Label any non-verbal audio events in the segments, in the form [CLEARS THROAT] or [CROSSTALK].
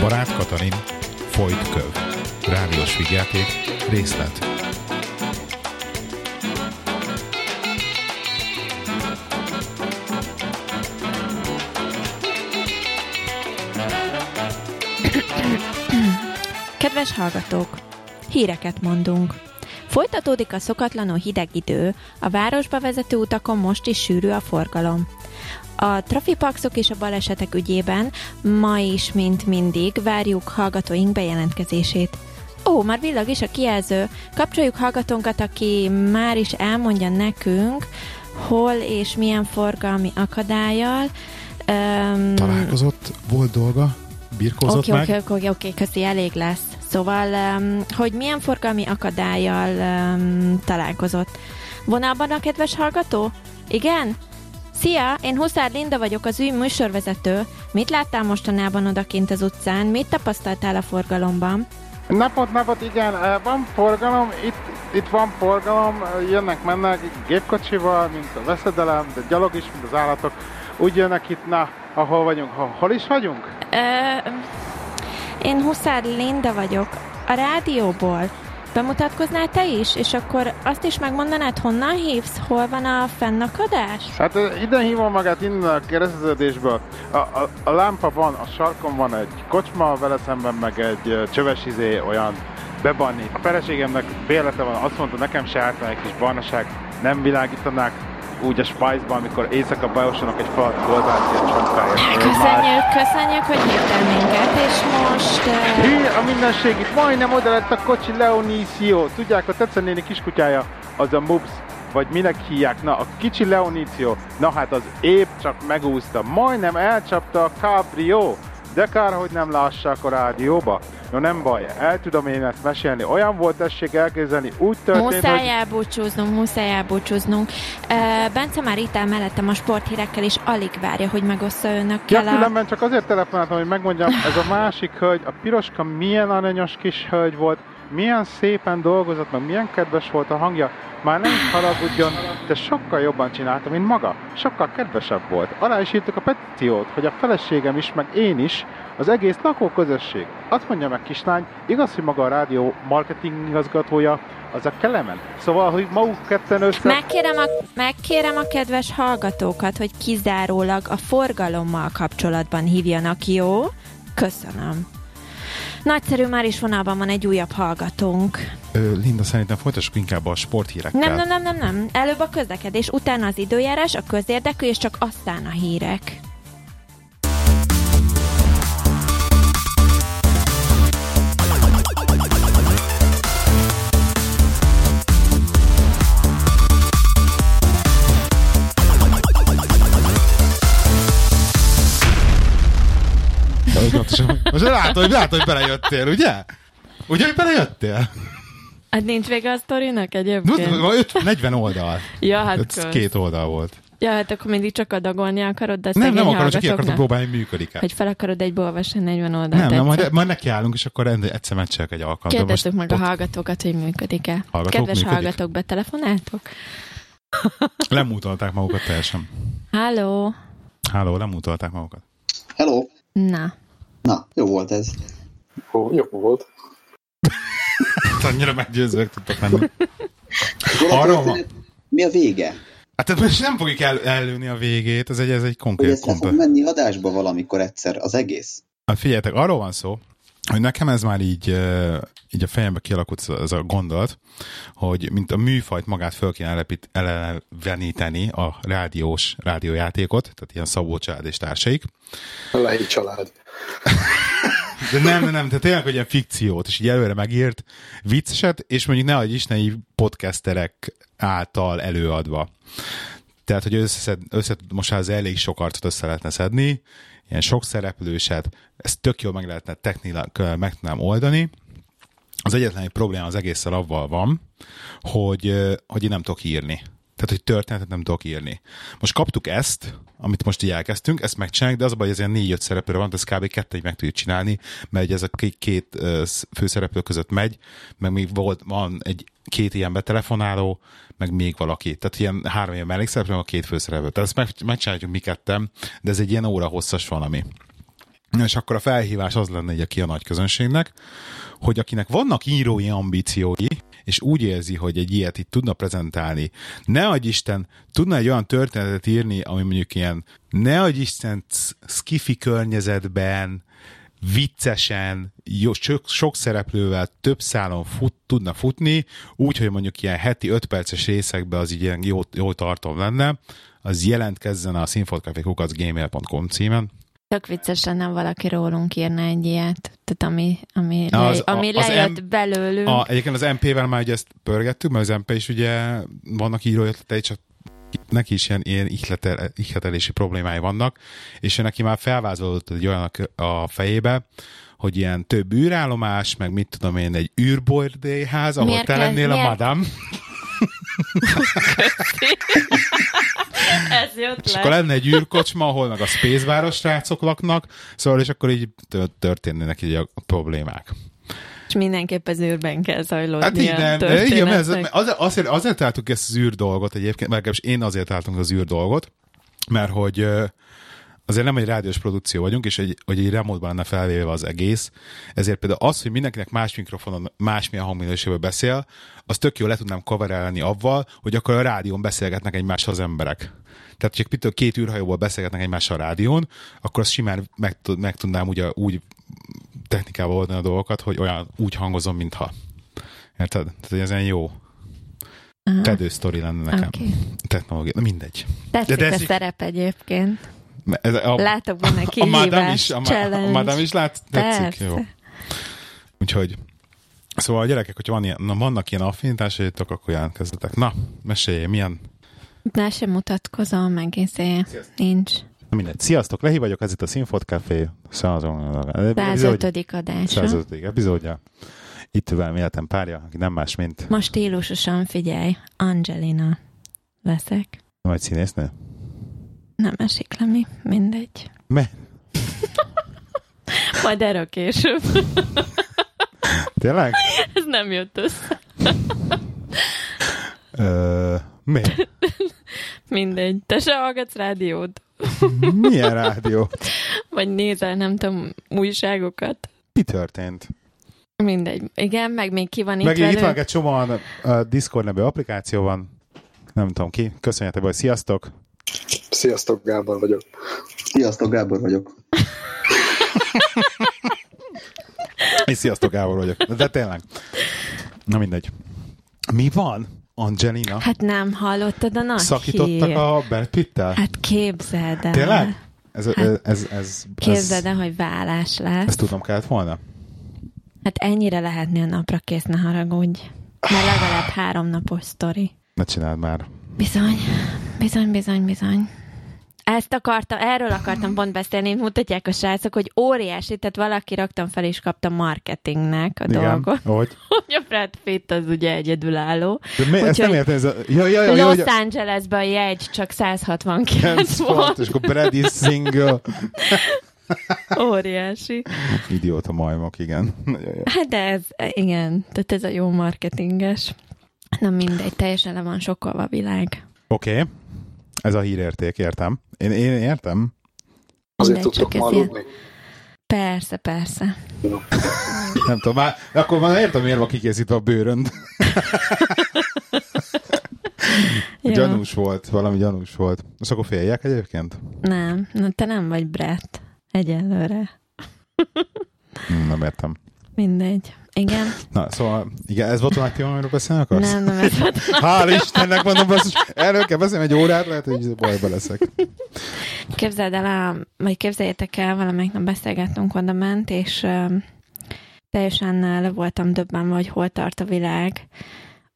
Barát Katalin, Folyt Köv. Rádiós vigyáték, részlet. Kedves hallgatók! Híreket mondunk. Folytatódik a szokatlanul hideg idő, a városba vezető utakon most is sűrű a forgalom. A trafipaxok és a balesetek ügyében ma is, mint mindig, várjuk hallgatóink bejelentkezését. Ó, már villag is a kijelző. Kapcsoljuk hallgatónkat, aki már is elmondja nekünk, hol és milyen forgalmi akadályjal. Um, Találkozott, volt dolga, birkózott Oké, meg. oké, oké, oké, oké, köszi, elég lesz. Szóval, um, hogy milyen forgalmi akadályjal um, találkozott. Vonalban a kedves hallgató? Igen? Szia, én Huszár Linda vagyok, az új műsorvezető. Mit láttál mostanában odakint az utcán? Mit tapasztaltál a forgalomban? Napot, napot, igen, eh, van forgalom, itt, itt van forgalom, eh, jönnek, mennek gépkocsival, mint a veszedelem, de gyalog is, mint az állatok. Úgy jönnek itt, na, ahol vagyunk, hol, hol is vagyunk? Ö, én Huszár Linda vagyok, a rádióból. Bemutatkoznál te is, és akkor azt is megmondanád, honnan hívsz, hol van a fennakadás? Hát ide hívom magát innen a kereszteződésből. A, a, a, lámpa van, a sarkon van egy kocsma, vele szemben meg egy csöves izé, olyan bebanni. A feleségemnek bérlete van, azt mondta, nekem se ártana egy kis barnaság, nem világítanák úgy a Spice-ban, amikor éjszaka beosanak egy falat oldalt, ilyen csonkáért. Köszönjük, köszönjük, hogy hívtál minket, és most... Uh, Hé, a mindenség itt majdnem oda lett a kocsi Leonicio. Tudják, a Tetsző néni kiskutyája az a Mubs, vagy minek hívják. Na, a kicsi Leonicio, na hát az épp csak megúszta. Majdnem elcsapta a Cabrio. De kár, hogy nem lássak a rádióba. No nem baj, el tudom én ezt mesélni. Olyan volt, tessék elképzelni, úgy történt, muszáj hogy... elbúcsúznunk, muszáj elbúcsúznunk. Uh, Bence már itt áll mellettem a sporthírekkel, és alig várja, hogy megossza Ja, önökkel a... különben csak azért telefonáltam, hogy megmondjam, ez a másik hölgy, a piroska milyen aranyos kis hölgy volt, milyen szépen dolgozott, meg milyen kedves volt a hangja. Már nem is haragudjon, de sokkal jobban csinálta, mint maga. Sokkal kedvesebb volt. Alá is írtuk a petíciót, hogy a feleségem is, meg én is, az egész lakóközösség. Azt mondja meg kislány, igaz, hogy maga a rádió marketing igazgatója, az a Kelemen. Szóval, hogy maguk ketten össze... Megkérem a, megkérem a kedves hallgatókat, hogy kizárólag a forgalommal kapcsolatban hívjanak, jó? Köszönöm. Nagyszerű, már is vonalban van egy újabb hallgatónk. Ö, Linda, szerintem folytassuk inkább a sporthírekkel. Nem, nem, nem, nem, nem. Előbb a közlekedés, utána az időjárás, a közérdekű, és csak aztán a hírek. Most látom, hogy, látom, hogy belejöttél, ugye? Ugye, hogy belejöttél? Hát nincs vége a sztorinak egyébként? Van öt- 40 oldal. Ja, hát Ez két oldal volt. Ja, hát akkor mindig csak adagolni akarod, de a Nem, nem akarom, csak ki hallgatóknak, próbálni, hogy működik-e. Hogy fel akarod egybe olvasni 40 oldalt Nem, nem, majd, majd nekiállunk, és akkor egyszer megcsinálok egy alkalmat. Kérdezzük meg a ott hallgatókat, hogy működik-e. Hallgatók, Kedves működik? hallgatók, betelefonáltok? [LAUGHS] Lemútolták magukat teljesen. Halló? Háló, lemútolták magukat. Hello! Na. Na, jó volt ez. Ó, jó volt. Annyira meggyőzőek tudtak lenni. Arra történet? Mi a vége? Hát tehát most nem fogjuk el, előni a végét, ez egy, ez egy Hogy konkrét ez le fog komp. menni adásba valamikor egyszer, az egész? Hát figyeljetek, arról van szó, hogy nekem ez már így, így a fejembe kialakult ez a gondolat, hogy mint a műfajt magát föl kéne elepít, eleveníteni a rádiós rádiójátékot, tehát ilyen Szabó család és társaik. Lehí család. De nem, nem, nem, tehát tényleg, hogy ilyen fikciót, és így előre megírt vicceset, és mondjuk ne adj Isten, így podcasterek által előadva. Tehát, hogy összeszed, összed, most az elég sok arcot össze lehetne szedni, ilyen sok szereplőset, ezt tök jól meg lehetne technilag meg tudnám oldani. Az egyetlen egy probléma az egésszel avval van, hogy, hogy én nem tudok írni. Tehát, hogy történetet nem tudok írni. Most kaptuk ezt, amit most így elkezdtünk, ezt megcsináljuk, de az a baj, hogy ez ilyen négy-öt szereplőre van, de ez kb. kettő meg tudjuk csinálni, mert ez a két, főszereplő között megy, meg még volt, van egy két ilyen betelefonáló, meg még valaki. Tehát ilyen három ilyen mellékszereplő, a két főszereplő. Tehát ezt meg, megcsináljuk mi kettem, de ez egy ilyen óra hosszas valami. És akkor a felhívás az lenne így ki a nagy közönségnek, hogy akinek vannak írói ambíciói, és úgy érzi, hogy egy ilyet itt tudna prezentálni, ne adj Isten, tudna egy olyan történetet írni, ami mondjuk ilyen, ne adj Isten skifi környezetben, viccesen, jó, sok, sok szereplővel több szálon fut, tudna futni, úgy, hogy mondjuk ilyen heti 5 perces részekben az így ilyen jó, jó tartom lenne, az jelentkezzen a színfotkafékukac.gmail.com címen. Tök vicces lenne, valaki rólunk írna egy ilyet, tehát ami, ami, le, az- ami a- az lejött em- belőlünk. A, egyébként az MP-vel már ugye ezt pörgettük, mert az MP is ugye vannak író ötletei, csak neki is ilyen, ilyen ihletel, ihletelési problémái vannak, és neki már felvázolódott egy olyan a- a fejébe, hogy ilyen több űrállomás, meg mit tudom én, egy űrbordélyház, ahol Miért te lennél a miért- madam, [LAUGHS] [LAUGHS] [LAUGHS] Ez jött és akkor lenne egy űrkocsma, ahol meg a Spacebaros srácok laknak, szóval és akkor így tör- történnének így a problémák. És mindenképp az űrben kell zajlódni Hát igen, igen, ez, történetnek. azért, azért, találtuk ezt az űr dolgot egyébként, legalábbis én azért találtunk az űr dolgot, mert hogy azért nem egy rádiós produkció vagyunk, és egy, hogy egy remote lenne felvéve az egész, ezért például az, hogy mindenkinek más mikrofonon, másmilyen hangminőségből beszél, az tök jó le tudnám coverelni avval, hogy akkor a rádión beszélgetnek egymással az emberek. Tehát, hogy például két űrhajóból beszélgetnek egymással a rádión, akkor azt simán meg, tud- meg tudnám úgy, úgy technikával oldani a dolgokat, hogy olyan úgy hangozom, mintha. Érted? Tehát hogy ez egy jó Aha. fedő sztori lenne nekem. Oké. Technológia. Na mindegy. Tetszik de ez a így- szerep egyébként. Ez a, Látok benne a madam kihívás, is, a, challenge. a madam is lát, tetszik, Persze. jó. Úgyhogy, szóval a gyerekek, hogyha van ilyen, na, vannak ilyen affinitásaitok, akkor jelentkezzetek. Na, meséljél, milyen? Már sem mutatkozom, meg izé. Nincs. Na mindegy. Sziasztok, Lehi vagyok, ez itt a Színfot Café 105. 105. adása. 105. epizódja. Itt velem életem párja, aki nem más, mint Most stílusosan figyelj, Angelina leszek. majd színésznő. Nem esik le mi, mindegy. Me? [LAUGHS] Majd erről később. [LAUGHS] Tényleg? Ez nem jött össze. Ö, mi? [LAUGHS] Mindegy. Te se hallgatsz rádiót? Milyen rádió? Vagy nézel, nem tudom, újságokat? Mi történt? Mindegy. Igen, meg még ki van itt Meg itt velünk. van egy csomóan a Discord nevű applikáció van. Nem tudom ki. Köszönjetek, hogy sziasztok. Sziasztok, Gábor vagyok. Sziasztok, Gábor vagyok. És sziasztok, Gábor vagyok. De tényleg. Na mindegy. Mi van, Angelina? Hát nem hallottad a nagy Szakítottak hír. a Brad Pitt-tel? Hát képzeld el. Tényleg? Ez, Hát, ez, ez, ez, Képzeld ez, el, hogy vállás lesz. ezt tudnom kellett volna? Hát ennyire lehetnél napra kész, ne haragudj. Mert legalább három napos sztori. Ne csináld már. Bizony, bizony, bizony, bizony. Ezt akartam, erről akartam pont beszélni, mutatják a srácok, hogy óriási, tehát valaki raktam fel és kapta marketingnek a Igen. dolgot, Hogy? [LAUGHS] hogy a Brad Pitt az ugye egyedülálló. De mi, ezt Úgyhogy nem értem. Ez a, ja, ja, ja, ja, Los hogy a- Angelesben a jegy csak 169 Dance volt, volt. és akkor Brad is single. [LAUGHS] Óriási. Idióta majmok, igen. [LAUGHS] Hát de ez, igen, tehát ez a jó marketinges. Na mindegy, teljesen le van sokkolva a világ. Oké. Okay. Ez a hírérték, értem. Én, én értem. Azért tudtok csak ma aludni. Persze, persze. [LAUGHS] Nem tudom, már, akkor már értem, miért van kikészítve a bőrönd. [LAUGHS] Ja. Gyanús volt, valami gyanús volt. Azt akkor féljek egyébként? Nem, na te nem vagy Brett. Egyelőre. Nem értem. Mindegy. Igen? Na, szóval, igen, ez volt a nagy téma, amiről beszélni akarsz? Nem, nem ez volt. Hál' Istennek mondom, basszus, erről kell beszélni egy órát, lehet, hogy bajba leszek. Képzeld el, a, vagy képzeljétek el, valamelyik nap beszélgettünk oda ment, és um, teljesen le voltam döbbenve, hogy hol tart a világ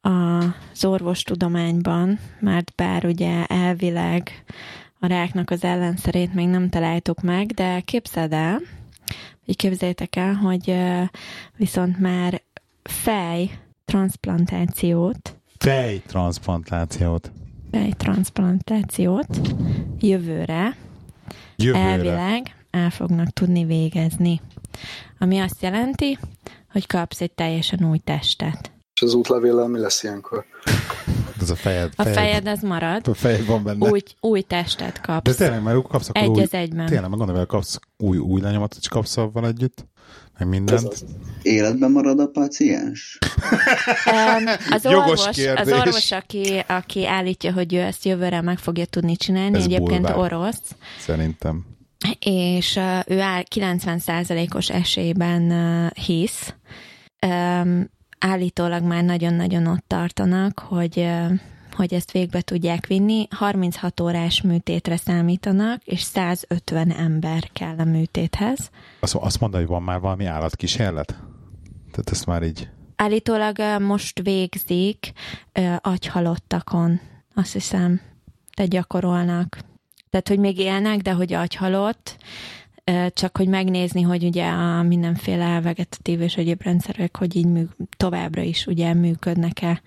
az orvostudományban, mert bár ugye elvileg a ráknak az ellenszerét még nem találtuk meg, de képzeld el, hogy képzeljétek el, hogy viszont már fej transplantációt Fejtransplantációt. fejtransplantációt jövőre Jövőre. elvileg el fognak tudni végezni. Ami azt jelenti, hogy kapsz egy teljesen új testet. És az útlevéllel mi lesz ilyenkor? Az Ez a fejed. A fejed az marad. A fejed van benne. Új, új testet De kapsz. tényleg, mert kapsz akkor Egy új, az egyben. Tényleg, meg gondolom, hogy kapsz új, új lenyomatot, és kapsz avval együtt, meg Ez mindent. az. Életben marad a páciens? Um, az [LAUGHS] Jogos orvos, az kérdés. orvos aki, aki állítja, hogy ő ezt jövőre meg fogja tudni csinálni, Ez egyébként bulvár. orosz, Szerintem. és uh, ő áll 90%-os esélyben uh, hisz. Um, állítólag már nagyon-nagyon ott tartanak, hogy hogy ezt végbe tudják vinni. 36 órás műtétre számítanak, és 150 ember kell a műtéthez. Azt, azt mondta, hogy van már valami állatkísérlet? Tehát ezt már így... Állítólag most végzik ö, agyhalottakon, azt hiszem, de gyakorolnak. Tehát, hogy még élnek, de hogy agyhalott, csak hogy megnézni, hogy ugye a mindenféle vegetatív és egyéb rendszerek, hogy így mű, továbbra is ugye működnek-e,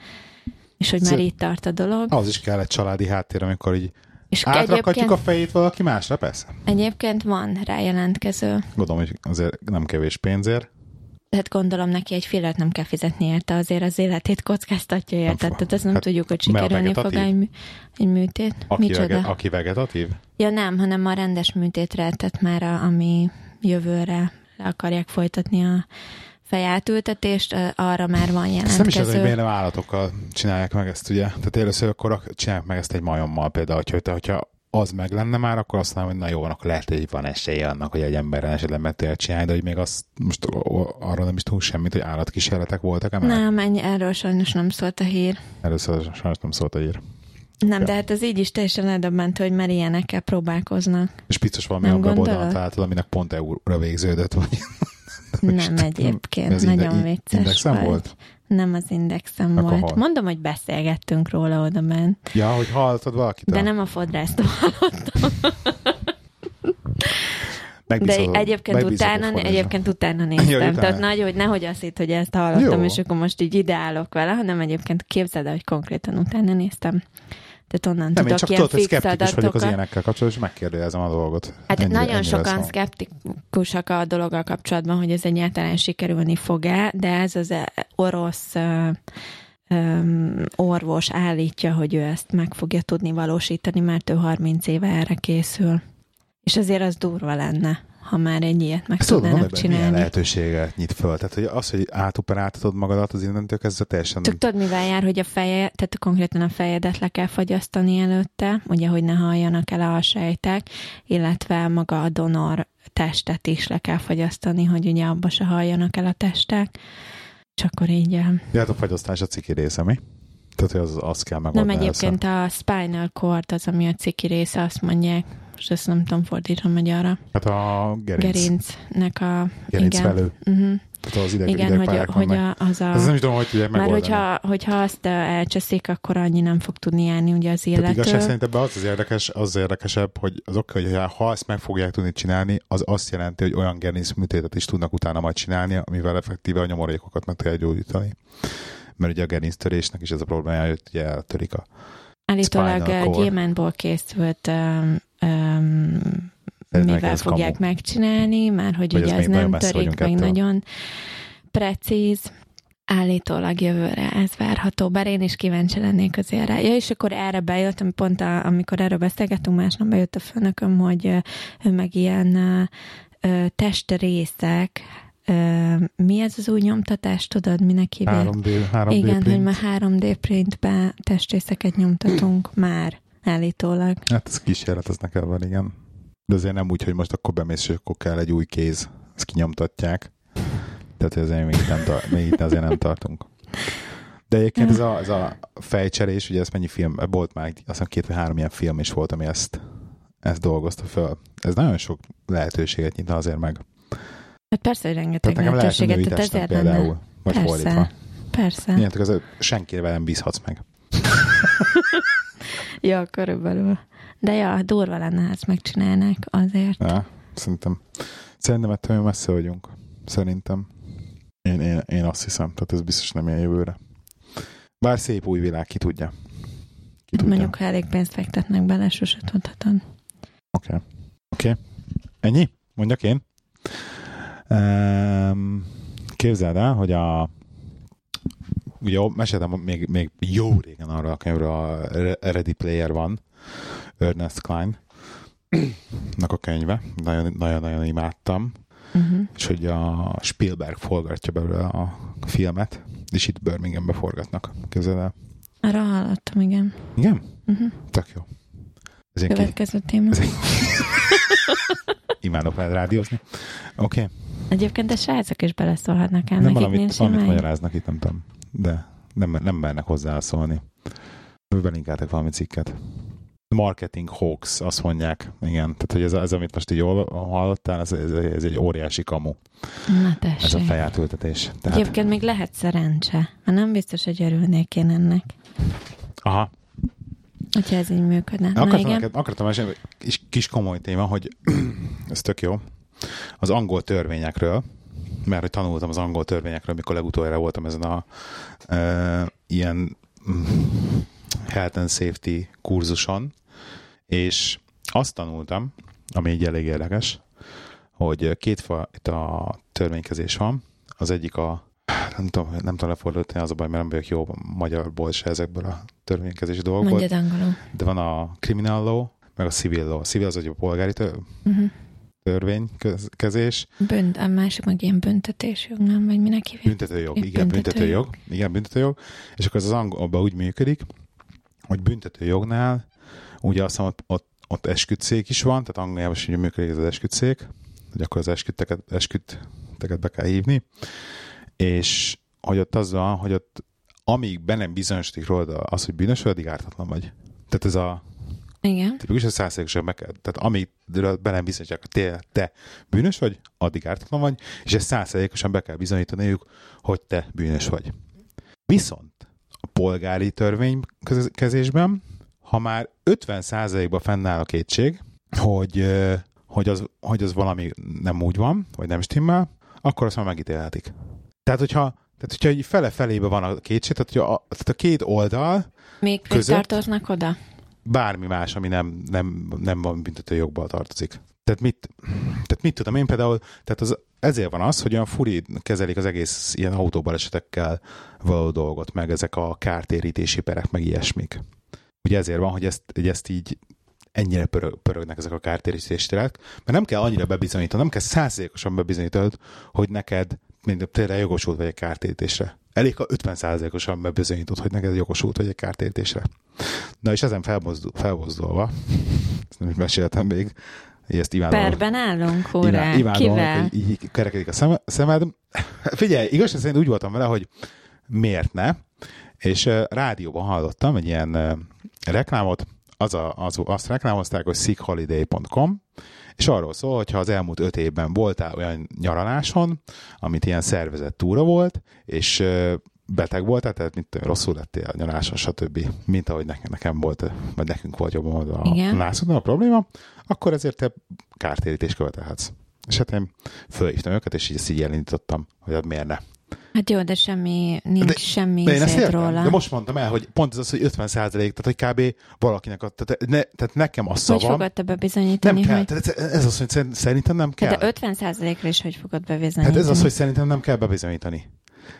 és hogy már itt tart a dolog. Az is kell egy családi háttér, amikor így És átrakhatjuk a fejét valaki másra, persze. egyébként van rá jelentkező. Gondolom, hogy azért nem kevés pénzért. Hát gondolom neki egy félert nem kell fizetni érte, azért az életét kockáztatja érte. Tehát ezt nem Hát, tudjuk, hogy sikerülni fog egy, egy műtét. Aki, Micsoda? vege, aki vegetatív? Ja nem, hanem a rendes műtétre, tehát már a, ami jövőre le akarják folytatni a fejátültetést, arra már van Ezt nem is az, hogy jelentkező. miért nem állatokkal csinálják meg ezt, ugye? Tehát először akkor csinálják meg ezt egy majommal például, hogyha, hogyha az meg lenne már, akkor azt mondom, hogy na jó, akkor lehet, hogy van esélye annak, hogy egy emberrel esetleg meg tudják csinálni, de hogy még azt most arról nem is tudunk semmit, hogy állatkísérletek voltak-e már? Nem, ennyi, erről sajnos nem szólt a hír. Először sajnos nem szólt a ír. Nem, Ja. de hát ez így is teljesen ledöbbentő, hogy már ilyenekkel próbálkoznak. És biztos valami Nem weboldalon gondolod? találtad, aminek pont euróra végződött, vagy Nem egyébként, Ez nagyon inde- vicces indexen vagy. volt? Nem az indexem Akkor volt. hol? Mondom, hogy beszélgettünk róla oda bent. Ja, hogy hallottad valakit? De nem a fodrásztól hallottam. De egyébként utána, egyébként utána néztem. Ja, utána. Tehát nagy, hogy nehogy azt hitt, hogy ezt hallottam, Jó. és akkor most így ideálok vele, hanem egyébként képzeld el, hogy konkrétan utána néztem. Tehát onnan Nem, én tudok csak ilyen tudod, hogy vagyok az ilyenekkel kapcsolatban, és megkérdezem a dolgot. Hát Ennyire- nagyon ennyire sokan szkeptikusak a dologgal kapcsolatban, hogy ez egyáltalán sikerülni fog-e, de ez az eh, orosz öm, orvos állítja, hogy ő ezt meg fogja tudni valósítani, mert ő 30 éve erre készül. És azért az durva lenne, ha már egy ilyet meg Ezt tudod, tudnának milyen csinálni. lehetőséget nyit föl. Tehát, hogy az, hogy átoperáltatod magadat, az innentől kezdve teljesen... Csak tudod, mivel jár, hogy a feje, tehát konkrétan a fejedet le kell fagyasztani előtte, ugye, hogy ne halljanak el a sejtek, illetve maga a donor testet is le kell fagyasztani, hogy ugye abba se halljanak el a testek. És akkor így... eh, Ja, hát a fagyasztás a ciki része, mi? Tehát, hogy az, azt kell Nem megoldani egyébként a spinal cord az, ami a ciki része, azt mondják, és ezt nem tudom fordítani magyarra. Hát a gerinc. Gerincnek a... Gerinc igen. felő. Uh-huh. Tehát az ideg, Igen, hogy, idegpályák hogy vannak. a, az a... Ez nem is tudom, hogy tudják megoldani. hogyha, hogyha azt elcseszik, akkor annyi nem fog tudni járni ugye az Tehát igazság illető. szerint ebben az az érdekes, az érdekesebb, hogy az oké, hogy ha ezt meg fogják tudni csinálni, az azt jelenti, hogy olyan gerinc műtétet is tudnak utána majd csinálni, amivel effektíve a nyomorékokat meg tudják gyógyítani. Mert ugye a gerinctörésnek is ez a problémája, hogy ugye eltörik a Állítólag gyémántból készült um, um, mivel fogják kamu. megcsinálni, már hogy Vagy ez ugye ez nem törik, meg ettől. nagyon precíz. Állítólag jövőre ez várható, bár én is kíváncsi lennék azért rá. Ja, és akkor erre bejöttem, pont a, amikor erről beszélgettünk, másnap bejött a főnököm, hogy ő meg ilyen ö, testrészek, ö, mi ez az új nyomtatás, tudod, minek hívják? 3D, 3D Igen, print. hogy már 3D printbe testrészeket nyomtatunk már állítólag. Hát ez kísérlet, ez nekem van, igen. De azért nem úgy, hogy most akkor bemész, és akkor kell egy új kéz. Ezt kinyomtatják. Tehát azért még itt, nem tar- még itt azért nem tartunk. De egyébként ez a, ez a fejcserés, ugye ez mennyi film, volt már, azt hiszem két vagy három ilyen film is volt, ami ezt, ezt dolgozta föl. Ez nagyon sok lehetőséget nyitna azért meg. Hát persze, hogy rengeteg Tehát lehetőséget, tehát ezért lenne. például, vagy Persze. fordítva. Persze. Ilyenek az senkivel nem bízhatsz meg. [LAUGHS] Ja, körülbelül. De ja, durva lenne, ha ezt megcsinálnák azért. Ja, szerintem. Szerintem ettől még messze vagyunk. Szerintem. Én, én, én azt hiszem, tehát ez biztos nem ilyen jövőre. Bár szép új világ, ki tudja. Ki tudja. Mondjuk, ha elég pénzt fektetnek bele, sose tudhatod. Oké. Okay. Oké. Okay. Ennyi? Mondjak én? Um, képzeld el, hogy a ugye meséltem még, még jó régen arra a könyvről a Ready Player van, Ernest Klein, nak a könyve, nagyon-nagyon imádtam, uh-huh. és hogy a Spielberg forgatja belőle a filmet, és itt Birminghambe forgatnak. Képzeld el. Arra hallottam, igen. Igen? Uh-huh. Tök jó. Ez Következő téma. Ez egy... Imádok veled rádiózni. Oké. Okay. Egyébként a srácok is beleszólhatnak el, nem valamit, valamit magyaráznak itt, nem tudom. De nem, nem mernek hozzászólni. Belinkáltak valami cikket. Marketing hoax, azt mondják. Igen, tehát hogy ez, ez amit most így hallottál, ez, ez, ez egy óriási kamu. Na tessék. Ez a fejátültetés. Tehát... Egyébként még lehet szerencse. Ha nem biztos, hogy örülnék én ennek. Aha. Hogyha ez így működne. Na, akartam, neked, akartam mesélni, kis, kis komoly téma, hogy [CLEARS THROAT] ez tök jó. Az angol törvényekről, mert hogy tanultam az angol törvényekről, amikor legutoljára voltam ezen a e, ilyen mm, health and safety kurzuson, és azt tanultam, ami így elég érdekes, hogy két a törvénykezés van. Az egyik a nem tudom, nem tudom lefordítani, az a baj, mert nem vagyok jó magyarból se ezekből a törvénykezési dolgokból. Mondjad angolul. De van a criminal law, meg a civil law. A civil az egy a polgári tör... uh-huh. Törvénykezés. Bönt, a másik meg ilyen büntetésjog, nem? Vagy minek hívják? Büntetőjog, igen, büntetőjog. Büntető igen, büntetőjog. És akkor ez az angolban úgy működik, hogy büntetőjognál ugye azt mondom, ott, ott esküdszék is van, tehát Angliában is ugye működik az esküdszék, hogy akkor az esküdteket, esküdteket be kell hívni, és hogy ott az van, hogy ott amíg be nem bizonyosodik rólad az, hogy bűnös vagy, addig ártatlan vagy. Tehát ez a igen. Tipikus, hogy százszerűsen meg kell. Tehát amíg be nem bizonyítják, hogy te, te bűnös vagy, addig ártatlan vagy, és ezt százszerűen be kell bizonyítaniuk, hogy te bűnös vagy. Viszont a polgári törvénykezésben, ha már 50%-ban fennáll a kétség, hogy, hogy, az, hogy az valami nem úgy van, vagy nem stimmel, akkor azt már megítélhetik. Tehát, hogyha, tehát, hogyha így fele-felébe van a kétség, tehát, hogyha a, tehát a két oldal Még között tartoznak oda? Bármi más, ami nem, nem, nem van büntető jogban tartozik. Tehát mit, tehát mit tudom én például, tehát az, ezért van az, hogy olyan furi kezelik az egész ilyen autóbalesetekkel való dolgot, meg ezek a kártérítési perek, meg ilyesmik. Ugye ezért van, hogy ezt, hogy ezt így ennyire pörög, pörögnek ezek a kártérítési terek, mert nem kell annyira bebizonyítani, nem kell százszerékosan bebizonyítani, hogy neked mind tényleg jogosult vagy egy kártérítésre. Elég, ha 50%-osan bebizonyítod, hogy neked jogosult vagy egy kártérítésre. Na és ezen felmozdul, felmozdulva, [LAUGHS] ezt nem is meséltem még, ezt imádom. Perben állunk, hurrá. Imádom, Kivel? hogy így kerekedik a szemed. [LAUGHS] Figyelj, igaz, szerint úgy voltam vele, hogy miért ne, és uh, rádióban hallottam egy ilyen uh, reklámot, az a, az, azt reklámozták, hogy sickHoliday.com, és arról szól, hogy ha az elmúlt öt évben voltál olyan nyaraláson, amit ilyen szervezett túra volt, és beteg voltál, tehát mint rosszul lettél a nyaráson, stb. Mint ahogy nekem, nekem volt, vagy nekünk volt jobban a nászodon a probléma, akkor ezért te kártérítést követelhetsz. És hát én fölhívtam őket, és így ezt így elindítottam, hogy hát miért ne. Hát jó, de semmi, nincs de, semmi de én ezt értem, róla. De most mondtam el, hogy pont ez az, hogy 50 százalék, tehát hogy kb. valakinek, a, tehát, ne, tehát nekem a szavam... Hogy fogod te bebizonyítani? Nem kell, hogy... tehát ez az, hogy szerintem nem kell. De 50 százalékra is hogy fogod bebizonyítani? Hát ez az, hogy szerintem nem kell bebizonyítani.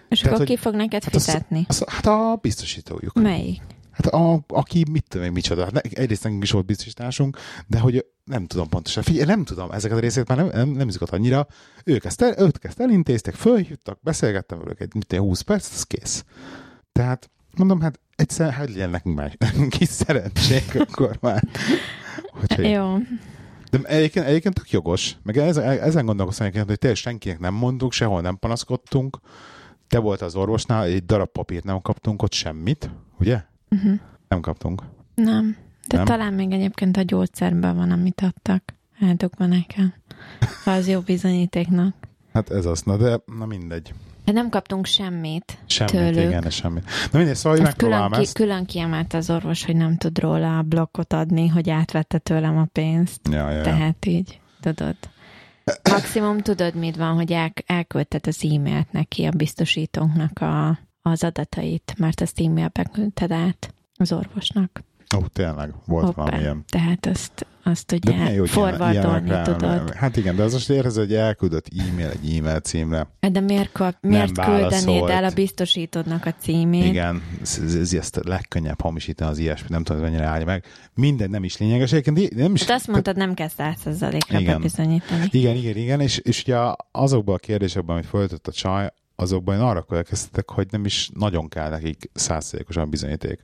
És tehát, akkor hogy, ki fog neked hát fizetni? Az, az, hát a biztosítójuk. Melyik? Hát a, aki mit tudom én micsoda. Hát egyrészt nekünk is volt biztosításunk, de hogy nem tudom pontosan. Figyelj, nem tudom, ezeket a részeket már nem, nem, nem izgat annyira. Ők ezt, el, ők ezt elintéztek, fölhívtak, beszélgettem velük egy mit 20 perc, ez kész. Tehát mondom, hát egyszer, hát legyen nekünk már [LAUGHS] kis szerencsénk akkor már. Hogy, Jó. De egyébként, egyébként tök jogos. Meg ezen, ezen gondolkoztam hogy tényleg senkinek nem mondunk, sehol nem panaszkodtunk. Te volt az orvosnál, egy darab papírt nem kaptunk ott semmit, ugye? Uh-huh. Nem kaptunk. Nem. De nem? talán még egyébként a gyógyszerben van, amit adtak. Eldugva nekem. Az jó bizonyítéknak. Hát ez az, na de na mindegy. De nem kaptunk semmit, semmit tőlük. igen, semmit. Na mindegy, szóval ezt külön, ki, ezt. külön kiemelt az orvos, hogy nem tud róla a blokkot adni, hogy átvette tőlem a pénzt. Ja, ja, Tehát így, tudod. Maximum tudod, mit van, hogy el, elküldted az e-mailt neki, a biztosítónknak a, az adatait, mert azt e-mailbe küldted át az orvosnak. Ó, tényleg, volt Hoppá. valamilyen. Tehát azt, azt De ugye jó, ilyen- rá- tudod. Hát igen, de az most érez, hogy elküldött e-mail egy e-mail címre. De miért, kap, miért küldenéd el a biztosítódnak a címét? Igen, ez, ez, ez ezt legkönnyebb hamisítani az ilyesmit, nem tudom, hogy mennyire állja meg. Minden nem is lényeges. Egyébként nem is, Hát azt mondtad, nem kell százszerzalékra Igen. bebizonyítani. Igen, igen, igen, és, és ugye azokban a kérdésekben, amit folytatott a csaj, azokban én arra következtetek, hogy nem is nagyon kell nekik százszerékosan bizonyíték.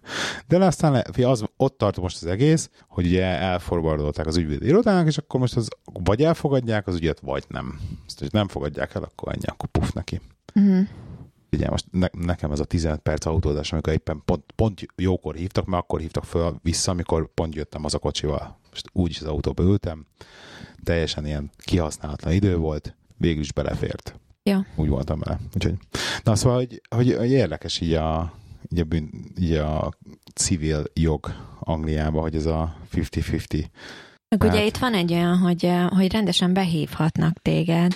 De aztán le, az, ott tart most az egész, hogy ugye elforwardolták az ügyvédi irodának, és akkor most az vagy elfogadják az ügyet, vagy nem. Ezt, hogy nem fogadják el, akkor ennyi, akkor puf neki. Uh-huh. Ugye most ne, nekem ez a 15 perc autózás, amikor éppen pont, pont jókor hívtak, mert akkor hívtak föl vissza, amikor pont jöttem az a kocsival. Most úgyis az autóba ültem, teljesen ilyen kihasználatlan idő volt, végül is belefért. Ja. Úgy voltam vele. Úgyhogy, na szóval, hogy, hogy, hogy érdekes így a, így a, bűn, így a civil jog Angliában, hogy ez a 50-50. Meg ugye Hát- itt van egy olyan, hogy, eh, hogy rendesen behívhatnak téged.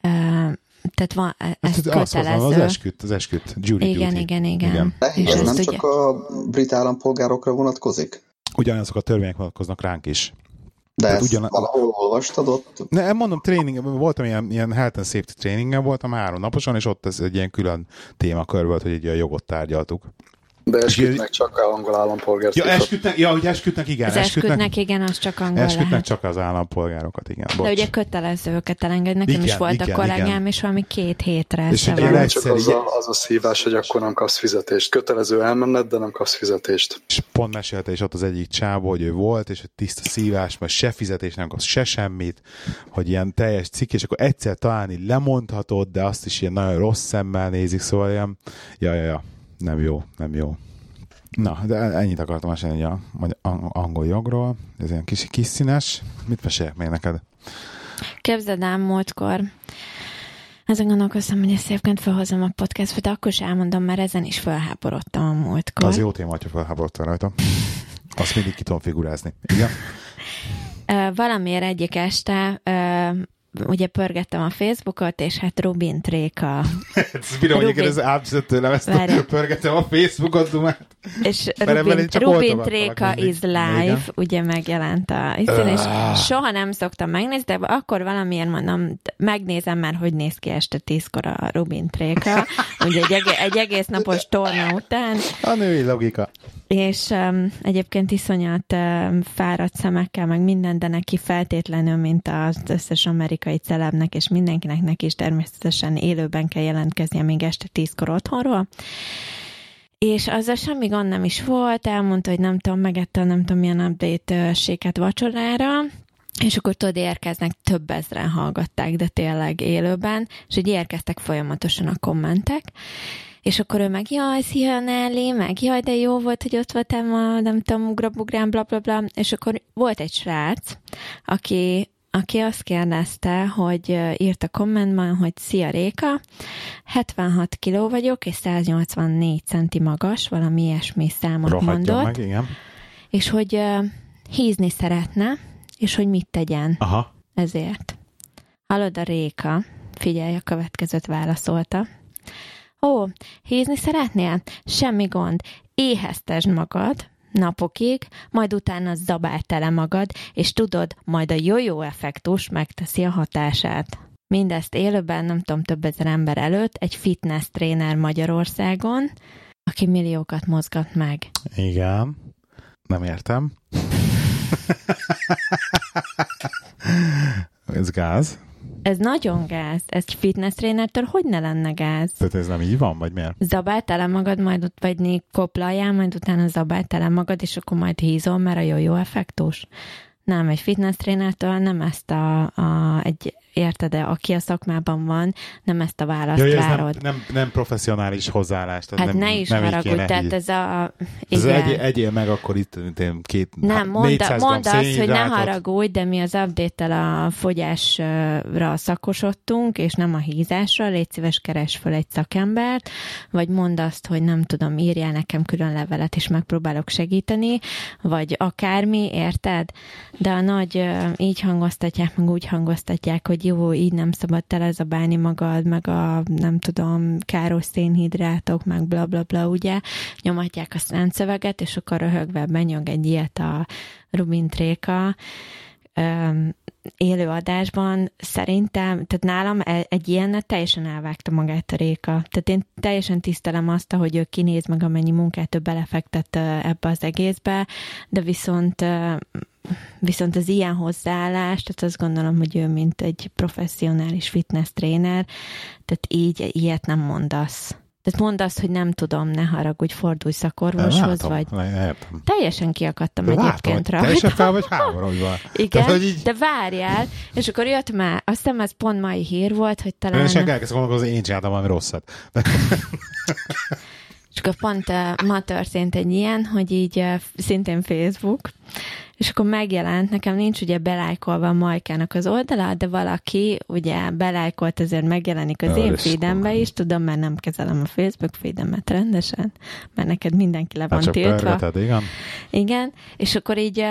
Eh, Tehát van, ez Hát, azt mondom, kötelező. az esküt, az esküt, jury igen, duty. igen, igen, Igen. De És ez nem ugye- csak a brit állampolgárokra vonatkozik? Ugyanazok a törvények vonatkoznak ránk is. De Tehát ezt ugyan- valahol olvastad ott? Ne, mondom, tréning, voltam ilyen, ilyen health and safety tréningen voltam három naposan, és ott ez egy ilyen külön témakör volt, hogy egy a jogot tárgyaltuk. De És eskütnek csak a angol állampolgárt. Ja, eskütnek, ja, hogy eskütnek, igen. Az esküdnek, igen, az csak angol eskütnek lehet. csak az állampolgárokat, igen. Bocs. De ugye kötelező őket elengedni. Nekem Igen, is volt igen, a kollégám, igen. és valami két hétre És ugye van. lehet- csak egyszer az a, az a szívás, hogy akkor nem kapsz fizetést. Kötelező elmenned, de nem kapsz fizetést. és pont mesélte is ott az egyik csávó, hogy ő volt, és hogy tiszta szívás, mert se fizetés nem kapsz, se semmit, hogy ilyen teljes cikk, és akkor egyszer talán így lemondhatod, de azt is ilyen nagyon rossz szemmel nézik, szóval ilyen, ja, ja, ja, nem jó, nem jó. Na, de ennyit akartam mesélni a angol jogról, ez ilyen kis, kis színes. Mit meséljek még neked? Képzeld el, múltkor ezen gondolkoztam, hogy ezt egyébként felhozom a podcastba, de akkor is elmondom, mert ezen is felháborodtam a múltkor. Az jó téma, hogyha felháborodtál rajta. Azt mindig ki tudom figurázni. Igen? Valamiért egyik este ugye pörgettem a Facebookot, és hát Rubin Tréka [LAUGHS] Ezt bírom, hogy Rubin. ez átvezett tőlem, ezt Várjál. pörgetem a Facebookot, dumát. És Rubin, Rubin Tréka is live, Igen. ugye megjelent a izén, és Ah. soha nem szoktam megnézni, de akkor valamiért mondom, megnézem már, hogy néz ki este tízkor a Rubin Tréka, [LAUGHS] ugye egy, egé- egy egész napos torna után, A női logika. és um, egyébként iszonyat um, fáradt szemekkel, meg minden, de neki feltétlenül, mint az összes amerikai celebnek, és mindenkinek neki is természetesen élőben kell jelentkeznie még este tízkor otthonról. És azzal semmi gond nem is volt, elmondta, hogy nem tudom, megette nem tudom milyen update séket vacsorára, és akkor tudod, érkeznek, több ezren hallgatták, de tényleg élőben, és hogy érkeztek folyamatosan a kommentek, és akkor ő meg, jaj, szia Nelly, meg jaj, de jó volt, hogy ott voltam a, nem tudom, ugrabugrán, bla, bla, bla. És akkor volt egy srác, aki, aki azt kérdezte, hogy írt a kommentben, hogy szia Réka, 76 kiló vagyok, és 184 centi magas, valami ilyesmi számot Rohadjon mondott, meg, igen. és hogy hízni szeretne, és hogy mit tegyen Aha. ezért. Hallod a Réka, figyelj, a következőt válaszolta. Ó, hízni szeretnél? Semmi gond. Éheztesd magad napokig, majd utána zabál tele magad, és tudod, majd a jó-jó effektus megteszi a hatását. Mindezt élőben, nem tudom, több ezer ember előtt, egy fitness tréner Magyarországon, aki milliókat mozgat meg. Igen. Nem értem. [LAUGHS] ez gáz? Ez nagyon gáz. Ez fitness trénertől hogy ne lenne gáz? Tehát ez nem így van, vagy miért? Zabál tele magad, majd ott vagy koplaljál, majd utána zabál tele magad, és akkor majd hízol, mert a jó-jó effektus. Nem, egy fitness trénertől nem ezt a, a egy, érted de aki a szakmában van, nem ezt a választ Ja, hogy ez várod. nem, nem, nem professzionális hozzáállás. Tehát hát nem, ne is nem haragudj, tehát így. ez a... Ez igen. egy, egyél meg akkor itt mint én, két, Nem, mondd, 400 mondd azt, hogy ne haragudj, de mi az update-tel a fogyásra szakosodtunk, és nem a hízásra, légy szíves, keres föl egy szakembert, vagy mondd azt, hogy nem tudom, írjál nekem külön levelet, és megpróbálok segíteni, vagy akármi, érted? De a nagy így hangoztatják, meg úgy hangoztatják, hogy hogy jó, így nem szabad telezabálni magad, meg a nem tudom, káros szénhidrátok, meg bla bla bla, ugye, nyomatják a szentszöveget, és akkor röhögve benyog egy ilyet a Rubin Tréka, élőadásban szerintem, tehát nálam e- egy ilyennet teljesen elvágta magát a Réka. Tehát én teljesen tisztelem azt, hogy ő kinéz meg, amennyi munkát ő belefektett ebbe az egészbe, de viszont viszont az ilyen hozzáállás, tehát azt gondolom, hogy ő mint egy professzionális fitness tréner, tehát így ilyet nem mondasz. Tehát mondd azt, hogy nem tudom, ne haragudj, fordulj szakorvoshoz, vagy... Értem. Teljesen kiakadtam Látom, egyébként rá. Teljesen fel vagy háborodva. [LAUGHS] Igen, Tehát, hogy így... de várjál, és akkor jött már, azt hiszem ez pont mai hír volt, hogy talán... Én sem elkezdtem gondolkozni, én csináltam valami rosszat. [LAUGHS] és akkor pont uh, ma történt egy ilyen, hogy így uh, szintén Facebook, és akkor megjelent, nekem nincs ugye belájkolva a Majkának az oldala, de valaki ugye belájkolt, ezért megjelenik az én feedembe is, tudom, mert nem kezelem a Facebook feedemet rendesen, mert neked mindenki le van hát tiltva. Pörgeted, igen. Igen, és akkor így,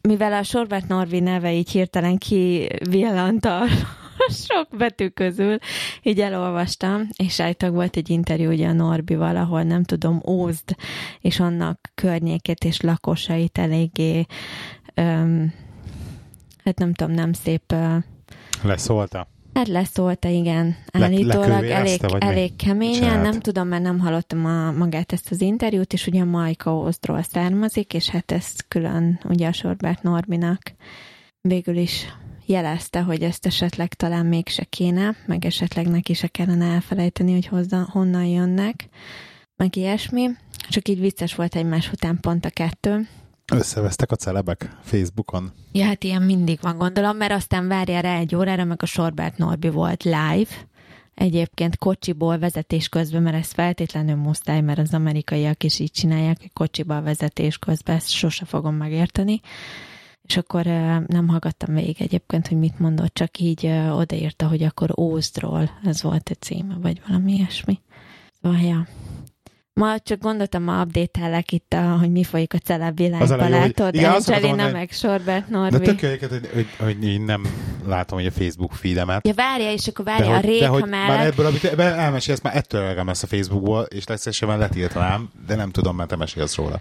mivel a Sorbert Norvi neve így hirtelen kivillant a [LAUGHS] sok betű közül, így elolvastam, és állítólag volt egy interjú ugye a Norbi valahol, nem tudom, Ózd, és annak környékét és lakosait eléggé, um, hát nem tudom, nem szép... Uh, Leszólta? Hát leszólta, igen. Állítólag Le, elég, elég keményen, Csinált. nem tudom, mert nem hallottam a, magát ezt az interjút, és ugye Majka Ozdról származik, és hát ezt külön ugye a Sorbert Norbinak végül is jelezte, hogy ezt esetleg talán mégse kéne, meg esetleg neki se kellene elfelejteni, hogy hozza, honnan jönnek, meg ilyesmi. Csak így vicces volt egymás után pont a kettő. Összevesztek a celebek Facebookon. Ja, hát ilyen mindig van, gondolom, mert aztán várja rá egy órára, meg a Sorbert Norbi volt live, egyébként kocsiból vezetés közben, mert ez feltétlenül muszáj, mert az amerikaiak is így csinálják, hogy kocsiból vezetés közben, ezt sose fogom megérteni. És akkor nem hallgattam végig egyébként, hogy mit mondott, csak így odaírta, hogy akkor Ózdról, ez volt a címe, vagy valami ilyesmi. Szóval, ja. Ma csak gondoltam, ma update itt, a, hogy mi folyik a celeb világban, látod? Igen, Angelina meg Sorbert Norvi. De tök hogy, hogy, hogy, én nem látom, hogy a Facebook feedemet. Ja, várja, és akkor várja de, a Réka de, hogy mellett. Már ebből, amit elmesélsz, már ettől elegem lesz a Facebookból, és legszívesebben letiltanám, de nem tudom, mert te mesélsz róla.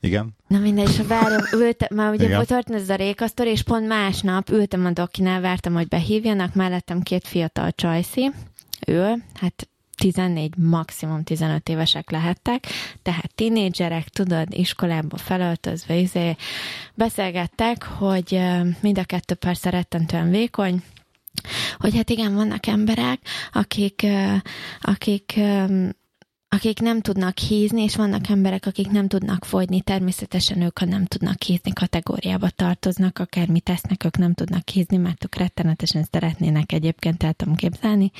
Igen? Na mindegy, és várjam, ültem, már ugye volt történt ez a Rékasztor, és pont másnap ültem a dokinál, vártam, hogy behívjanak, mellettem két fiatal csajszi, ő, hát 14, maximum 15 évesek lehettek, tehát tinédzserek, tudod, iskolába felöltözve, izé, beszélgettek, hogy mind a kettő persze rettentően vékony, hogy hát igen, vannak emberek, akik, akik akik nem tudnak hízni, és vannak emberek, akik nem tudnak fogyni. Természetesen ők, ha nem tudnak hízni, kategóriába tartoznak, akármit tesznek, ők nem tudnak hízni, mert ők rettenetesen szeretnének egyébként el tudom képzelni.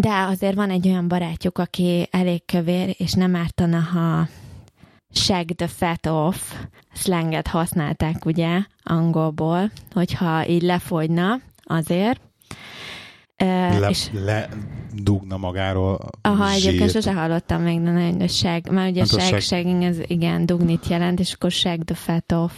De azért van egy olyan barátjuk, aki elég kövér, és nem ártana, ha shag the fat off slanget használták, ugye, angolból, hogyha így lefogyna azért. Le, és, ledugna magáról Aha, zsírt. egyébként sose hallottam még, de nagyon, hogy shag, mert ugye shag, shagging, ez igen, dugnit jelent, és akkor shag the fat off.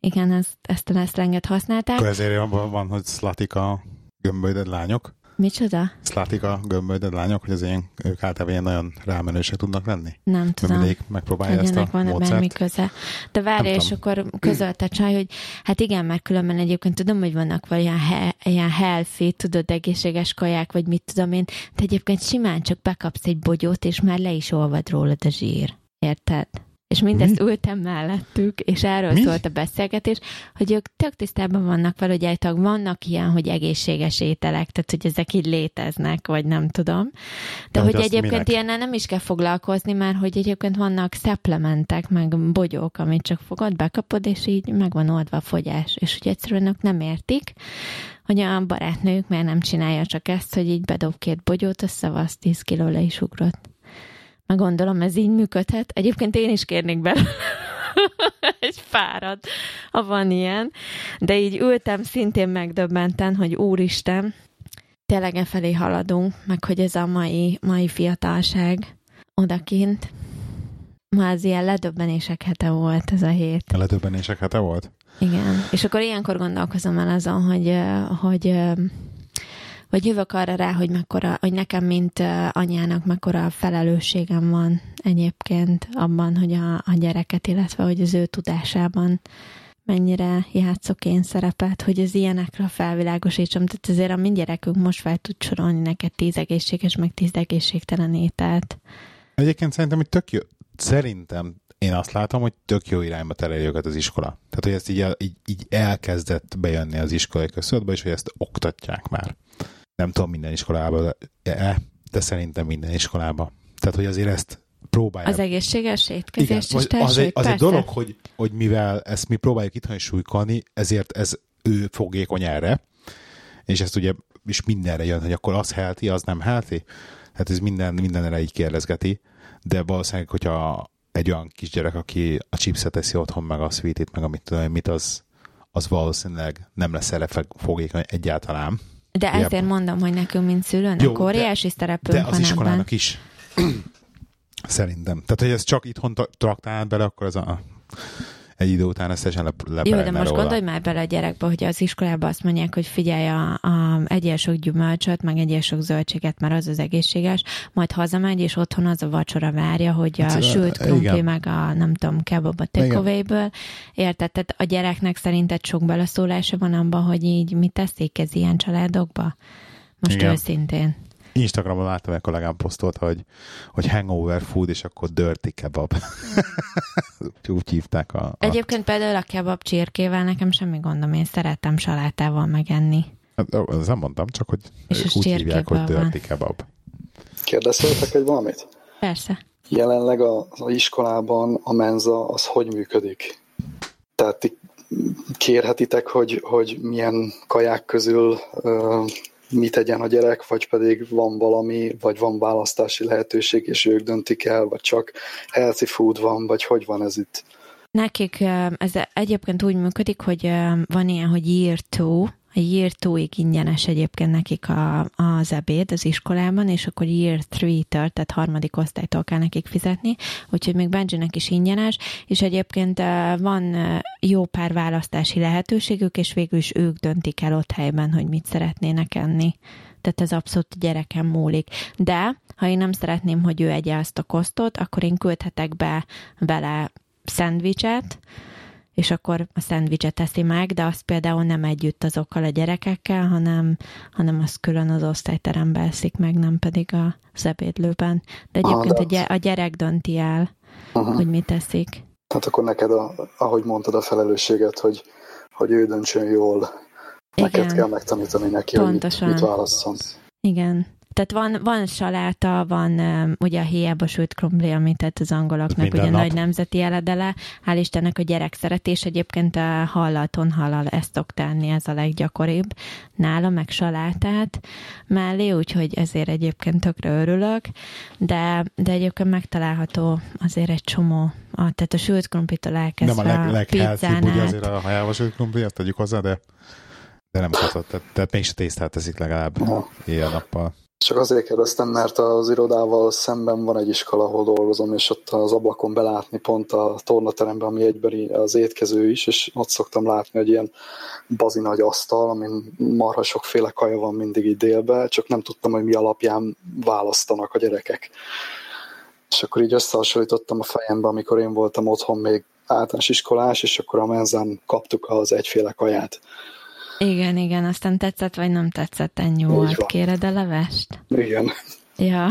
Igen, ezt, ezt a slanget használták. Akkor ezért van, hogy slatik a gömbölyded lányok? Micsoda? Szlátik a gömböldöd lányok, hogy az ilyen, ők általában ilyen nagyon rámenősek tudnak lenni? Nem tudom. Mindig megpróbálja ezt a van módszert. bármi köze. De várj, és akkor közölte csaj, hogy hát igen, mert különben egyébként tudom, hogy vannak ilyen, he, ilyen healthy, tudod, egészséges kaják, vagy mit tudom én, de egyébként simán csak bekapsz egy bogyót, és már le is olvad rólad a zsír. Érted? És mindezt Mi? ültem mellettük, és erről Mi? szólt a beszélgetés, hogy ők tök tisztában vannak vele, hogy állítólag vannak ilyen, hogy egészséges ételek, tehát hogy ezek így léteznek, vagy nem tudom. De, De hogy, hogy egyébként ilyennel nem is kell foglalkozni, mert hogy egyébként vannak szeplementek, meg bogyók, amit csak fogod, bekapod, és így meg van oldva a fogyás. És hogy egyszerűen ők nem értik, hogy a barátnőjük miért nem csinálja csak ezt, hogy így bedob két bogyót, összevasz 10 kiló le is ugrott. Meg gondolom, ez így működhet. Egyébként én is kérnék be [LAUGHS] egy fárad, ha van ilyen. De így ültem szintén megdöbbenten, hogy úristen, tényleg e felé haladunk, meg hogy ez a mai, mai fiatalság odakint. Ma az ilyen ledöbbenések hete volt ez a hét. A ledöbbenések hete volt? Igen, és akkor ilyenkor gondolkozom el azon, hogy, hogy vagy jövök arra rá, hogy mekkora, hogy nekem, mint anyának, mekkora felelősségem van egyébként abban, hogy a, a gyereket, illetve hogy az ő tudásában mennyire játszok én szerepet, hogy az ilyenekre felvilágosítsam. Tehát azért a mi gyerekünk most fel tud sorolni neked tíz egészséges, meg tíz egészségtelen ételt. Egyébként szerintem, hogy tök jó, szerintem én azt látom, hogy tök jó irányba tereli őket az iskola. Tehát, hogy ezt így, így, így elkezdett bejönni az iskolai köztudatba, és hogy ezt oktatják már. Nem tudom minden iskolában, de, de szerintem minden iskolában. Tehát, hogy azért ezt próbálják. Az egészséges Igen, étkezést is vagy az, egy, az egy dolog, hogy, hogy mivel ezt mi próbáljuk itthon súlykolni, ezért ez ő fogékony erre, és ezt ugye is mindenre jön, hogy akkor az healthy, az nem healthy. Hát ez minden, mindenre így kérdezgeti, de valószínűleg, hogyha egy olyan kisgyerek, aki a chipset teszi otthon, meg a sweetit, meg amit tudom, mit az, az valószínűleg nem lesz erre fogékony egyáltalán. De ezért mondom, hogy nekünk, mint szülőnek, Jó, óriási De szerepünk az van ebben. iskolának is. [CLEARS THROAT] Szerintem. Tehát, hogy ez csak itthon tra- traktál bele, akkor ez a, egy idő után ezt teljesen le, Jó, de most róla. gondolj már bele a gyerekbe, hogy az iskolában azt mondják, hogy figyelj, a, a egyél sok gyümölcsöt, meg egyél sok zöldséget, mert az az egészséges, majd hazamegy, és otthon az a vacsora várja, hogy a Hát, sült igen. krumpli, meg a nem tudom, kebab a takeaway-ből. Érted? Tehát a gyereknek szerinted sok beleszólása van abban, hogy így mit teszik ez ilyen családokba? Most Igen. őszintén. Instagramon láttam, egy kollégám posztolt, hogy, hogy hangover food, és akkor dirty kebab. [LAUGHS] Úgy hívták a... a Egyébként például a kebab csirkével nekem semmi gondom, én szeretem salátával megenni. Hát, azt nem mondtam, csak hogy És úgy hívják, hogy dirty kebab. Kérdezhetek egy valamit? Persze. Jelenleg a- az iskolában a menza az hogy működik? Tehát ti kérhetitek, hogy, hogy milyen kaják közül ö, mit tegyen a gyerek, vagy pedig van valami, vagy van választási lehetőség, és ők döntik el, vagy csak healthy food van, vagy hogy van ez itt? Nekik ö, ez egyébként úgy működik, hogy ö, van ilyen, hogy year two, a year two-ig ingyenes egyébként nekik a, az ebéd az iskolában, és akkor year three-től, tehát harmadik osztálytól kell nekik fizetni, úgyhogy még Benjinek is ingyenes, és egyébként van jó pár választási lehetőségük, és végül is ők döntik el ott helyben, hogy mit szeretnének enni. Tehát ez abszolút a gyereken múlik. De ha én nem szeretném, hogy ő egye azt a kosztot, akkor én küldhetek be vele szendvicset, és akkor a szendvicset teszi meg, de azt például nem együtt azokkal a gyerekekkel, hanem, hanem az külön az osztályteremben eszik meg, nem pedig a az ebédlőben. De egyébként de a, gy- a gyerek dönti el, Uh-huh. hogy mit teszik. Tehát akkor neked, a, ahogy mondtad, a felelősséget, hogy, hogy ő döntsön jól, neked Igen. kell megtanítani neki, hogy mit, Pontosan. mit válasszon. Igen. Tehát van, van saláta, van um, ugye a héjába sült krumpli, amit tett az angoloknak, Minden ugye nap. nagy nemzeti eledele. Hál' Istennek a gyerek szeretés egyébként a hallal, tonhallal ezt szokta enni, ez a leggyakoribb. Nála meg salátát mellé, úgyhogy ezért egyébként tökre örülök, de, de egyébként megtalálható azért egy csomó, a, tehát a sült krumplitól elkezdve Nem a leg, a leghealthybb, ugye azért a hajával sült krumpli, azt tegyük hozzá, de, de nem hatott. Tehát, tehát mégse tésztát teszik legalább Aha. éjjel-nappal. Csak azért kérdeztem, mert az irodával szemben van egy iskola, ahol dolgozom, és ott az ablakon belátni pont a tornateremben, ami egybeli az étkező is, és ott szoktam látni, hogy ilyen bazi nagy asztal, amin marha sokféle kaja van mindig így délbe, csak nem tudtam, hogy mi alapján választanak a gyerekek. És akkor így összehasonlítottam a fejembe, amikor én voltam otthon még általános iskolás, és akkor a menzán kaptuk az egyféle kaját. Igen, igen, aztán tetszett, vagy nem tetszett, ennyi volt. Kéred a levest? Igen. Ja,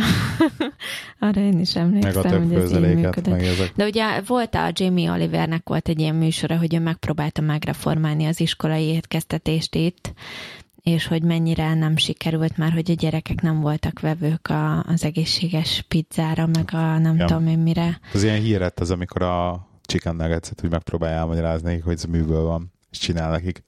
[LAUGHS] arra én is emlékszem, Meg a hogy ez így működött. meg ezek. De ugye volt a Jamie Olivernek volt egy ilyen műsora, hogy ő megpróbálta megreformálni az iskolai étkeztetést itt, és hogy mennyire nem sikerült már, hogy a gyerekek nem voltak vevők a, az egészséges pizzára, meg a nem Ja. tudom én mire. Az ilyen híret az, amikor a chicken nuggets úgy megpróbálja elmagyarázni hogy ez műből van, és csinál nekik.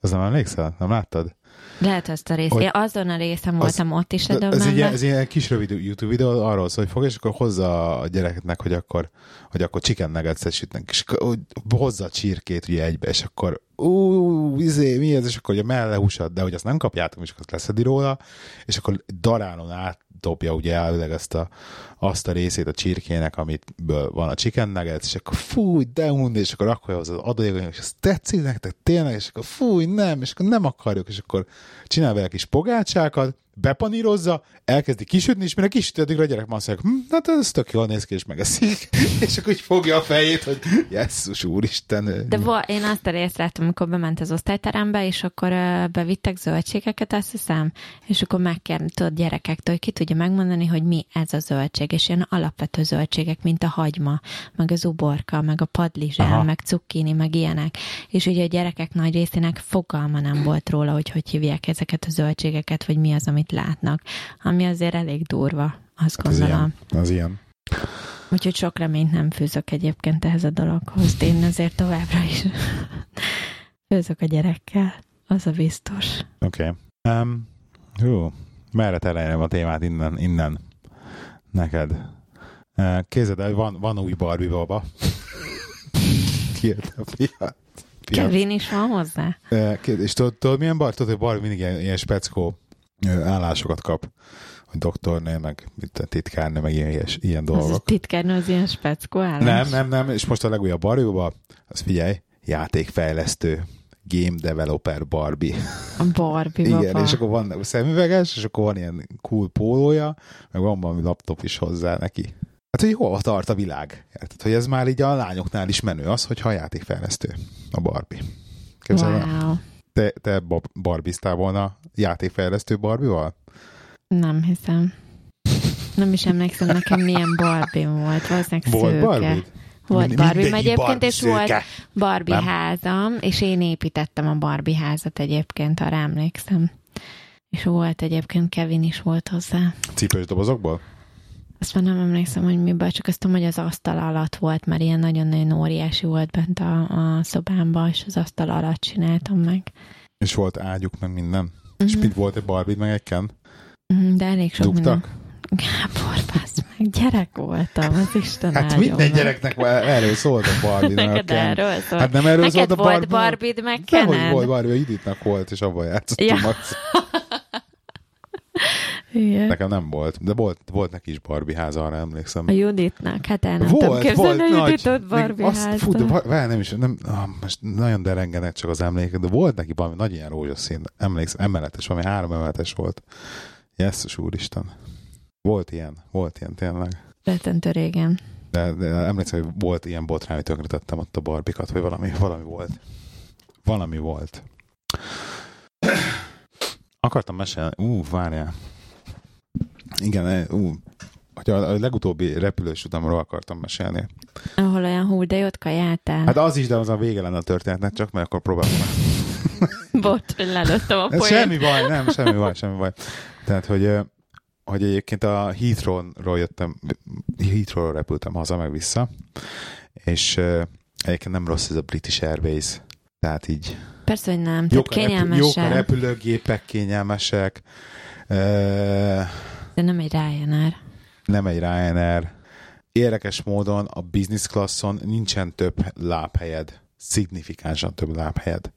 Az nem emlékszel? Nem láttad? Lehet azt a részt. Hogy- Én azon a részem Az- voltam ott is Ez egy, ilyen- ez ilyen kis rövid YouTube videó arról szól, hogy fog, és akkor hozza a gyereknek, hogy akkor, hogy akkor chicken nuggets sütnek, és akkor hozza a csirkét ugye egybe, és akkor ú, izé, mi ez, és akkor ugye mellehúsad, de hogy azt nem kapjátok, és akkor leszedi róla, és akkor darálon át dobja ugye elvileg ezt a, azt a részét a csirkének, amitből van a chicken nuggets, és akkor fúj, de und, és akkor akkor az adójék, és ez tetszik nektek tényleg, és akkor fúj, nem, és akkor nem akarjuk, és akkor csinál vele kis pogácsákat, bepanírozza, elkezdi kisütni, és mire kisüt, addigra a gyerek már azt mondja, hm, hát ez tök jól néz ki, és megeszik. [LAUGHS] és akkor így fogja a fejét, hogy jesszus, úristen. De vo- én azt a részt láttam, amikor bement az osztályterembe, és akkor bevittek zöldségeket, azt hiszem, és akkor megkérdezik a gyerekektől, hogy ki tudja megmondani, hogy mi ez a zöldség, és ilyen alapvető zöldségek, mint a hagyma, meg az uborka, meg a padlizsál, Aha. meg cukkini, meg ilyenek. És ugye a gyerekek nagy részének fogalma nem volt róla, hogy hogy hívják ezeket a zöldségeket, vagy mi az, amit látnak, ami azért elég durva, azt Hát az gondolom. ilyen, az ilyen. Úgyhogy sok reményt nem fűzök egyébként ehhez a dologhoz. de Én azért továbbra is [LAUGHS] főzök a gyerekkel. Az a biztos. Oké. Okay. Um, hú, merre tereljem a témát innen, innen neked? Uh, Kézed el, van, van új Barbie baba. [LAUGHS] Kijött a piac. Kevin is van hozzá? Uh, és tudod, tudod, milyen Barbie? Tudod, hogy Barbie mindig ilyen, ilyen speckó állásokat kap. Hogy doktornő, meg mit titkárnő, meg ilyen, ilyen, ilyen Az a dolgok. titkárnő az ilyen speckó állás. Nem, nem, nem, és most a legújabb Barbie-ba, az figyelj, játékfejlesztő, game developer Barbie. A Barbie Igen, baba. és akkor van szemüveges, és akkor van ilyen cool pólója, meg van valami laptop is hozzá neki. Hát, hogy hova tart a világ? Érted, hogy ez már így a lányoknál is menő az, hogy ha játékfejlesztő a Barbie. Képzeld el? Wow. Te, te barbiztál volna játékfejlesztő Barbie-val? Nem hiszem. Nem is emlékszem nekem milyen Barbie volt. Valószínűleg Volt szőke. Barbie? Volt Barbie egyébként, Barbie és volt. Barbie Nem? házam, és én építettem a Barbie házat egyébként, arra emlékszem. És volt egyébként, Kevin is volt hozzá. Cipős dobozokból? Azt már nem emlékszem, hogy miből, csak azt tudom, hogy az asztal alatt volt, mert ilyen nagyon-nagyon óriási volt bent a, a szobámban, és az asztal alatt csináltam meg. És volt ágyuk, meg minden. És Mhm. mit volt egy Barbie meg egy Ken? Mhm, De elég sok Dugtak? minden. Gábor, bassz meg, gyerek voltam, az Isten Hát minden gyereknek erről szólt a Barbie. [LAUGHS] Neked erről szólt. Hát nem erről Neked szólt a volt Barbie. Meg Nem, hogy Kened. volt Barbie, Juditnak volt, és abban játszottunk. [LAUGHS] Ja. Igen. Nekem nem volt, de volt, volt neki is Barbie háza, arra emlékszem. A Juditnak, hát el nem Volt, képzelni, volt a nagy. Barbie azt, fú, de várj, nem is, nem, ah, most nagyon derengenek csak az emlékek, de volt neki valami nagy ilyen rózsaszín, emlékszem, emeletes, valami három emeletes volt. Jesszus úristen. Volt ilyen, volt ilyen tényleg. Rettentő régen. De, de emlékszem, hogy volt ilyen botrány, hogy tönkretettem ott a barbikat, hogy valami, valami volt. Valami volt. Akartam mesélni, ú, várjál. Igen, eh, ú, hogy a, legutóbbi repülős utamról akartam mesélni. Ahol olyan hú, de jót kajáltál. Hát az is, de az a vége lenne a történetnek, csak mert akkor próbálom [LAUGHS] meg. Bocs, lelőttem a poént. semmi baj, nem, semmi baj, semmi baj. Tehát, hogy, hogy egyébként a Heathrow-ról jöttem, Heathrow-ról repültem haza, meg vissza, és egyébként nem rossz ez a British Airways. Tehát így Persze, hogy nem. Tehát jók repül, jók a repülőgépek, kényelmesek, De nem egy Ryanair. nem egy Ryanair. Érdekes módon a business classon nincsen több lábhelyed, szignifikánsan több lábhelyed,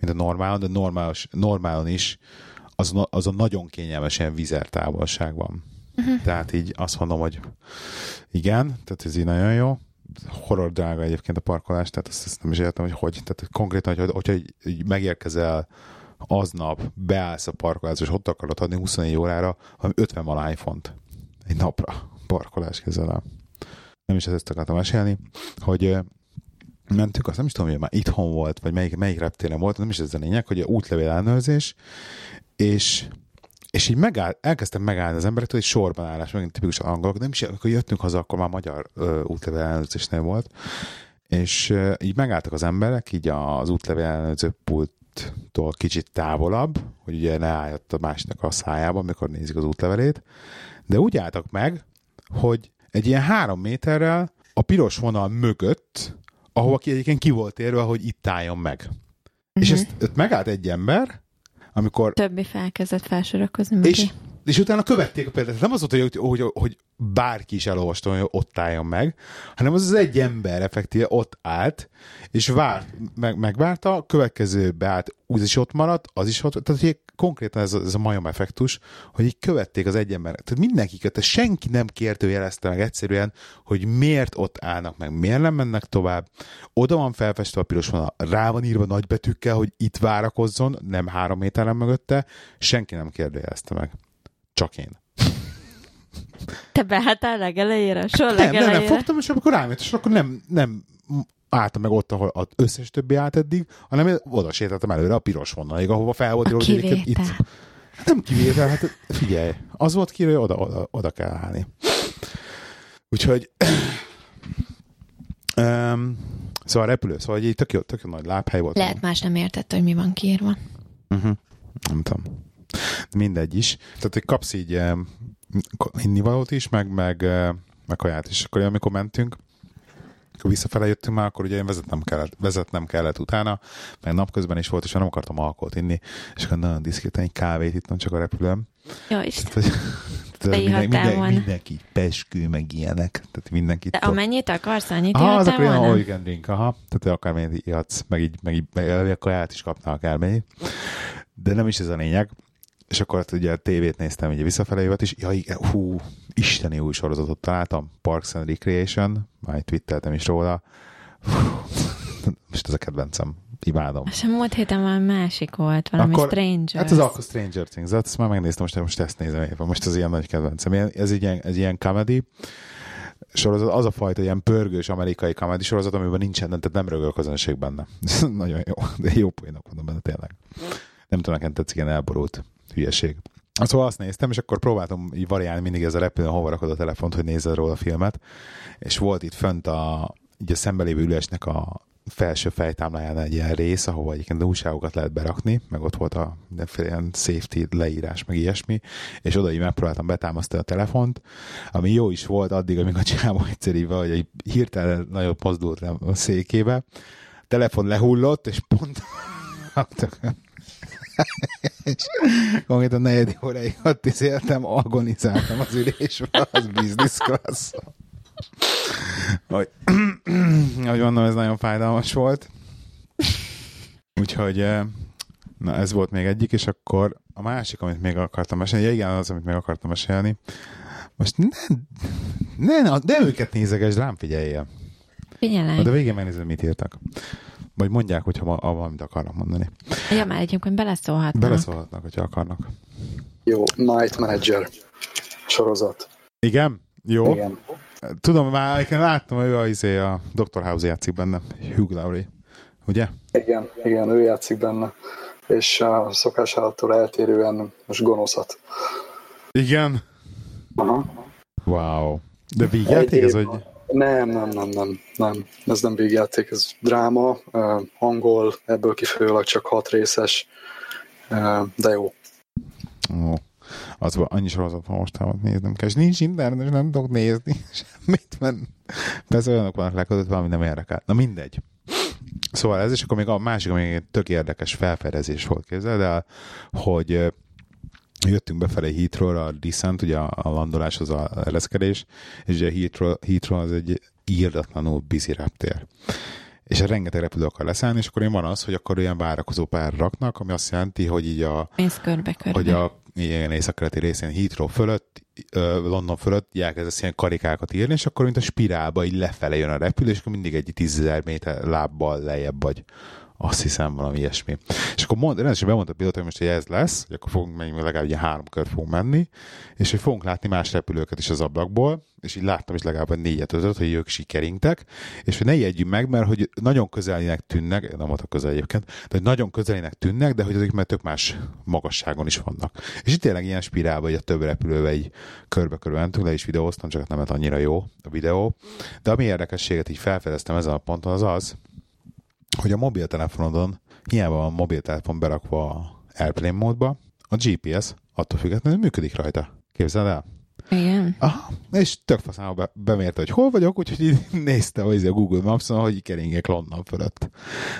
mint a normálon, de normális, normálon is az, az a nagyon kényelmes ilyen vizer távolság van. Uh-huh. Tehát így azt mondom, hogy igen, tehát ez így nagyon jó. Horror drága egyébként a parkolás, tehát azt, azt nem is értem, hogy hogy. Tehát konkrétan, hogy, hogyha megérkezel aznap, beállsz a parkolásba, és ott akarod adni 24 órára, ami 50 valány font egy napra parkolás kezelem. Nem is ezt akartam mesélni, hogy mentünk, azt nem is tudom, hogy már itthon volt, vagy melyik, melyik reptéren volt, nem is ez a lényeg, hogy a útlevél ellenőrzés, és és így megáll, elkezdtem megállni az emberektől, hogy sorban állás, megint tipikusan angolok, nem is, amikor jöttünk haza, akkor már magyar ö, útlevél ellenőrzésnél volt, és így megálltak az emberek, így az útlevél ellenőrző pulttól kicsit távolabb, hogy ugye ne álljott a másiknak a szájába, amikor nézik az útlevelét, de úgy álltak meg, hogy egy ilyen három méterrel a piros vonal mögött, ahova ki egyébként ki volt érve, hogy itt álljon meg. Uh-huh. És ezt, ezt megállt egy ember, amikor Többi felkezdett felsorakozni és. És utána követték a példát. Nem az volt, hogy, hogy, hogy bárki is elolvasta, hogy ott álljon meg, hanem az az egy ember effektíve ott állt, és várt, meg, megvárta, a következő beállt, úgy is ott maradt, az is ott, tehát hogy konkrétan ez a, ez a majom effektus, hogy így követték az egy ember. Tehát mindenki követte, senki nem kérdőjelezte meg egyszerűen, hogy miért ott állnak meg, miért nem mennek tovább. Oda van felfestve a piros vonal, rá van írva nagybetűkkel, hogy itt várakozzon, nem három méteren mögötte, senki nem kérdőjelezte meg. Csak én. Te beálltál legelejére, sor Nem, nem, legelejére. nem, fogtam, és amikor rám jött, és akkor nem, nem álltam meg ott, ahol az összes többi állt eddig, hanem én oda sétáltam előre a piros vonalig, ahova fel volt A írva, hogy itt. Nem kivétel, hát figyelj, az volt ki, hogy oda, oda, oda kell állni. Úgyhogy [CLEARS THROAT] um, szóval a repülő, szóval egy tök jó, tök jó nagy lábhely volt. Lehet más nem értette, hogy mi van kiírva. Uh-huh. Nem tudom. Mindegy is. Tehát, hogy kapsz így eh, innivalót is, meg, meg, eh, meg kaját is. Akkor amikor mentünk, akkor visszafele jöttünk már, akkor ugye én vezetnem kellett, vezetnem kellett utána, meg napközben is volt, és nem akartam alkoholt inni, és akkor nagyon diszkréten egy kávét ittam csak a repülőm. Jó, tehát minden, minden, volna. mindenki peskő, meg ilyenek. Tehát mindenki De amennyit akarsz, annyit Aha, az akkor ilyen volna? you can drink, aha. Tehát akármennyit ihatsz, meg így, meg így meg elvileg kaját is kapnál akármennyit. De nem is ez a lényeg. És akkor ugye a tévét néztem ugye visszafelé jött, és ja, igen, hú, isteni új sorozatot találtam, Parks and Recreation, majd twitteltem is róla. Hú, [LAUGHS] most ez a kedvencem, imádom. És a múlt héten valami másik volt, valami Akkor- Stranger. Hát az akkor Stranger Things, hát ezt már megnéztem, most, most ezt nézem éppen, most ez ilyen nagy kedvencem. Ez egy ilyen, ez ilyen comedy sorozat, az a fajta ilyen pörgős amerikai comedy sorozat, amiben nincsen, tehát nem rögöl közönség benne. [LAUGHS] Nagyon jó, de jó poénok mondom benne tényleg. Nem tudom, nekem tetszik ilyen elborult hülyeség. Szóval azt néztem, és akkor próbáltam így variálni mindig ez a repülőn, hova rakod a telefont, hogy nézzel róla a filmet. És volt itt fönt a, így a szembelévő ülésnek a felső fejtámláján egy ilyen rész, ahova egyébként újságokat lehet berakni, meg ott volt a mindenféle ilyen safety leírás, meg ilyesmi, és oda így megpróbáltam betámasztani a telefont, ami jó is volt addig, amíg a csávó egyszerűen, hogy egy hirtelen nagyobb mozdult a székébe, a telefon lehullott, és pont és konkrétan negyedik óráig ott is éltem, agonizáltam az ülésben, az business class hogy, hogy mondom, ez nagyon fájdalmas volt. Úgyhogy eh, na ez volt még egyik, és akkor a másik, amit még akartam mesélni, ja, igen, az, amit még akartam mesélni, most ne, ne, ne, de őket nézeges, rám figyeljél. Figyelek. A végén megnézed, mit írtak. Vagy mondják, hogyha ma, valamit akarnak mondani. Ja, már egyébként beleszólhatna. Beleszólhatnak, hogyha akarnak. Jó, Night Manager sorozat. Igen? Jó. Igen. Tudom, már láttam, hogy ő a, izé, a Dr. House játszik benne. Hugh Laurie. Ugye? Igen, igen, ő játszik benne. És a szokásától eltérően most gonoszat. Igen. Aha. Wow. De vígjáték ez, Egy- hogy... Nem, nem, nem, nem, nem. Ez nem végjáték, ez dráma, eh, angol, ebből kifolyólag csak hat részes, eh, de jó. Ó, az van, annyi sorozat van mostában néznem kell, és nincs internet, és nem tudok nézni [LAUGHS] semmit, mert persze olyanok vannak leközött, valami nem érdekel. Na mindegy. Szóval ez, és akkor még a másik, ami tök érdekes felfedezés volt, képzeld el, hogy jöttünk befelé Heathrow-ra, a descent, ugye a, a landolás az a ereszkedés, és ugye Heathrow, Heathrow az egy írdatlanul busy reptér. És rengeteg repülő akar leszállni, és akkor én van az, hogy akkor ilyen várakozó pár raknak, ami azt jelenti, hogy így a, Mész körbe-körbe. hogy a ilyen északkeleti részén Heathrow fölött, London fölött elkezdesz ilyen karikákat írni, és akkor mint a spirálba így lefele jön a repülő, és akkor mindig egy 10.000 méter lábbal lejjebb vagy. Azt hiszem valami ilyesmi. És akkor mond, rendesen bemondta a pilóta, hogy most hogy ez lesz, hogy akkor fogunk menni, legalább ugye három kört fogunk menni, és hogy fogunk látni más repülőket is az ablakból, és így láttam is legalább négyet, ötöt, hogy ők sikeringtek, és hogy ne jegyünk meg, mert hogy nagyon közelinek tűnnek, nem voltak közel egyébként, de hogy nagyon közelinek tűnnek, de hogy azok már tök más magasságon is vannak. És itt tényleg ilyen spirálba, hogy a több repülővel így körbe-körbe mentünk, le is videóztam, csak nem lett annyira jó a videó. De ami érdekességet így felfedeztem ezen a ponton, az az, hogy a mobiltelefonodon hiába van mobiltelefon berakva a Airplane módba, a GPS attól függetlenül működik rajta. Képzeld el? Igen. Aha, és tök faszán be, bemérte, hogy hol vagyok, úgyhogy [LAUGHS] nézte a Google Maps-on, hogy keringek London fölött.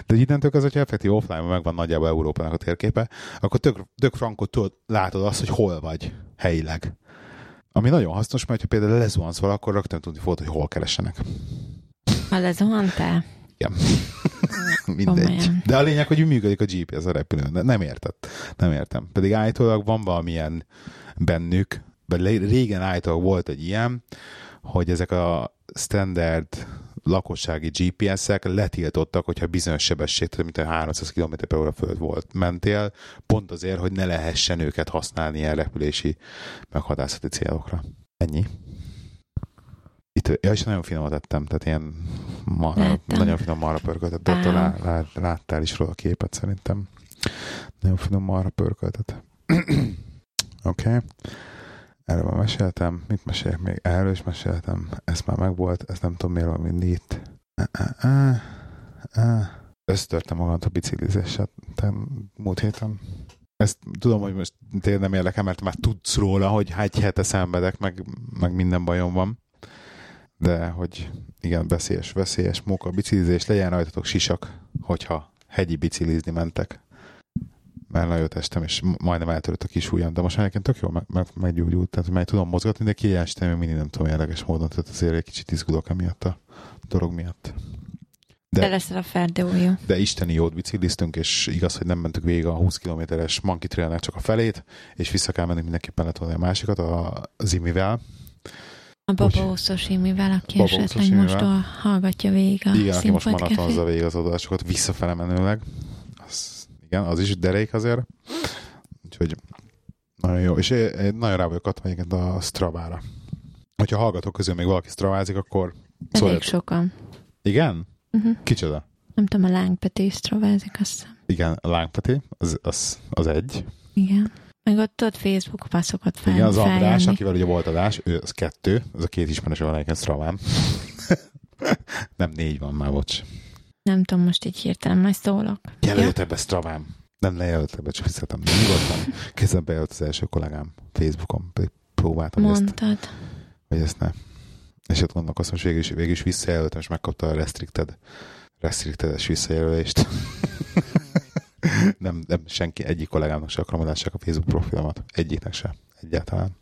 De innentől az, hogyha effektív offline megvan nagyjából Európának a térképe, akkor tök, tök frankot tudod, látod azt, hogy hol vagy helyileg. Ami nagyon hasznos, mert ha például lezuhansz vala, akkor rögtön tudni fogod, hogy hol keressenek. Ha lezuhantál? Igen. [LAUGHS] Mindegy. Komolyan. De a lényeg, hogy működik a GPS a repülőn. De nem értett. Nem értem. Pedig állítólag van valamilyen bennük, vagy régen állítólag volt egy ilyen, hogy ezek a standard lakossági GPS-ek letiltottak, hogyha bizonyos sebesség, tehát mint a 300 km per óra fölött volt, mentél, pont azért, hogy ne lehessen őket használni ilyen repülési meghadászati célokra. Ennyi. Itt, ja, és nagyon finomat ettem, tehát ilyen Láttam. nagyon finom marha pörköltet, de lá, lá, láttál is róla a képet szerintem. Nagyon finom marha pörköltet. [CLEARS THROAT] Oké. Okay. Erről már meséltem. Mit mesélek még? Erről is meséltem. Ez már megvolt. Ez nem tudom miért van mindig itt. Összetörtem magamat a biciklizéssel múlt héten. Ezt tudom, hogy most tényleg nem érdekel, mert már tudsz róla, hogy egy hete szenvedek, meg, meg minden bajom van. De hogy igen, veszélyes, veszélyes móka biciklizés, legyen rajtatok sisak, hogyha hegyi biciklizni mentek. Mert nagyon testem, és majdnem eltörött a kis ujjam, de most már nekem tök jól meg, meg, meggyógyult, tehát hogy meg tudom mozgatni, de kijelensítem még mindig nem tudom érdekes módon, tehát azért egy kicsit izgulok emiatt a dolog miatt. De, De- leszel a ferdőújú. de isteni jót bicikliztünk, és igaz, hogy nem mentük végig a 20 kilométeres Monkey csak a felét, és vissza kell menni mindenképpen letolni a másikat a Zimivel. A babószos imivel, aki Babószos esetleg Imivel. most a, hallgatja végig a Igen, aki most maratonozza végig az adásokat visszafele menőleg. Az, igen, az is derék azért. Úgyhogy nagyon jó. És én, nagyon rá vagyok adva egyébként a Stravára. Hogyha hallgatók közül még valaki Stravázik, akkor Elég szóljatok. sokan. Igen? Uh-huh. Kicsoda? Nem tudom, a lángpeti is travázik, azt hiszem. Igen, a Lángpeti, az, az, az egy. Igen. Meg ott ott Facebook passzokat fel, Igen, az András, feljönni. akivel ugye volt adás, ő az kettő, az a két ismerős van egyébként Straván. [LAUGHS] Nem négy van már, bocs. Nem tudom, most így hirtelen majd szólok. Jelöljetek be Straván. Nem, ne jelöltek be, csak visszatem. Nyugodtan. Kezdem bejelölt az első kollégám Facebookon, pedig próbáltam, hogy ezt, Mondtad. hogy ezt ne. És ott gondolkoztam, és végül is, végül is visszajelöltem, és megkapta a restricted, restricted-es visszajelölést. [LAUGHS] nem, nem, senki, egyik kollégámnak se akarom a Facebook profilomat. Egyiknek se. Egyáltalán.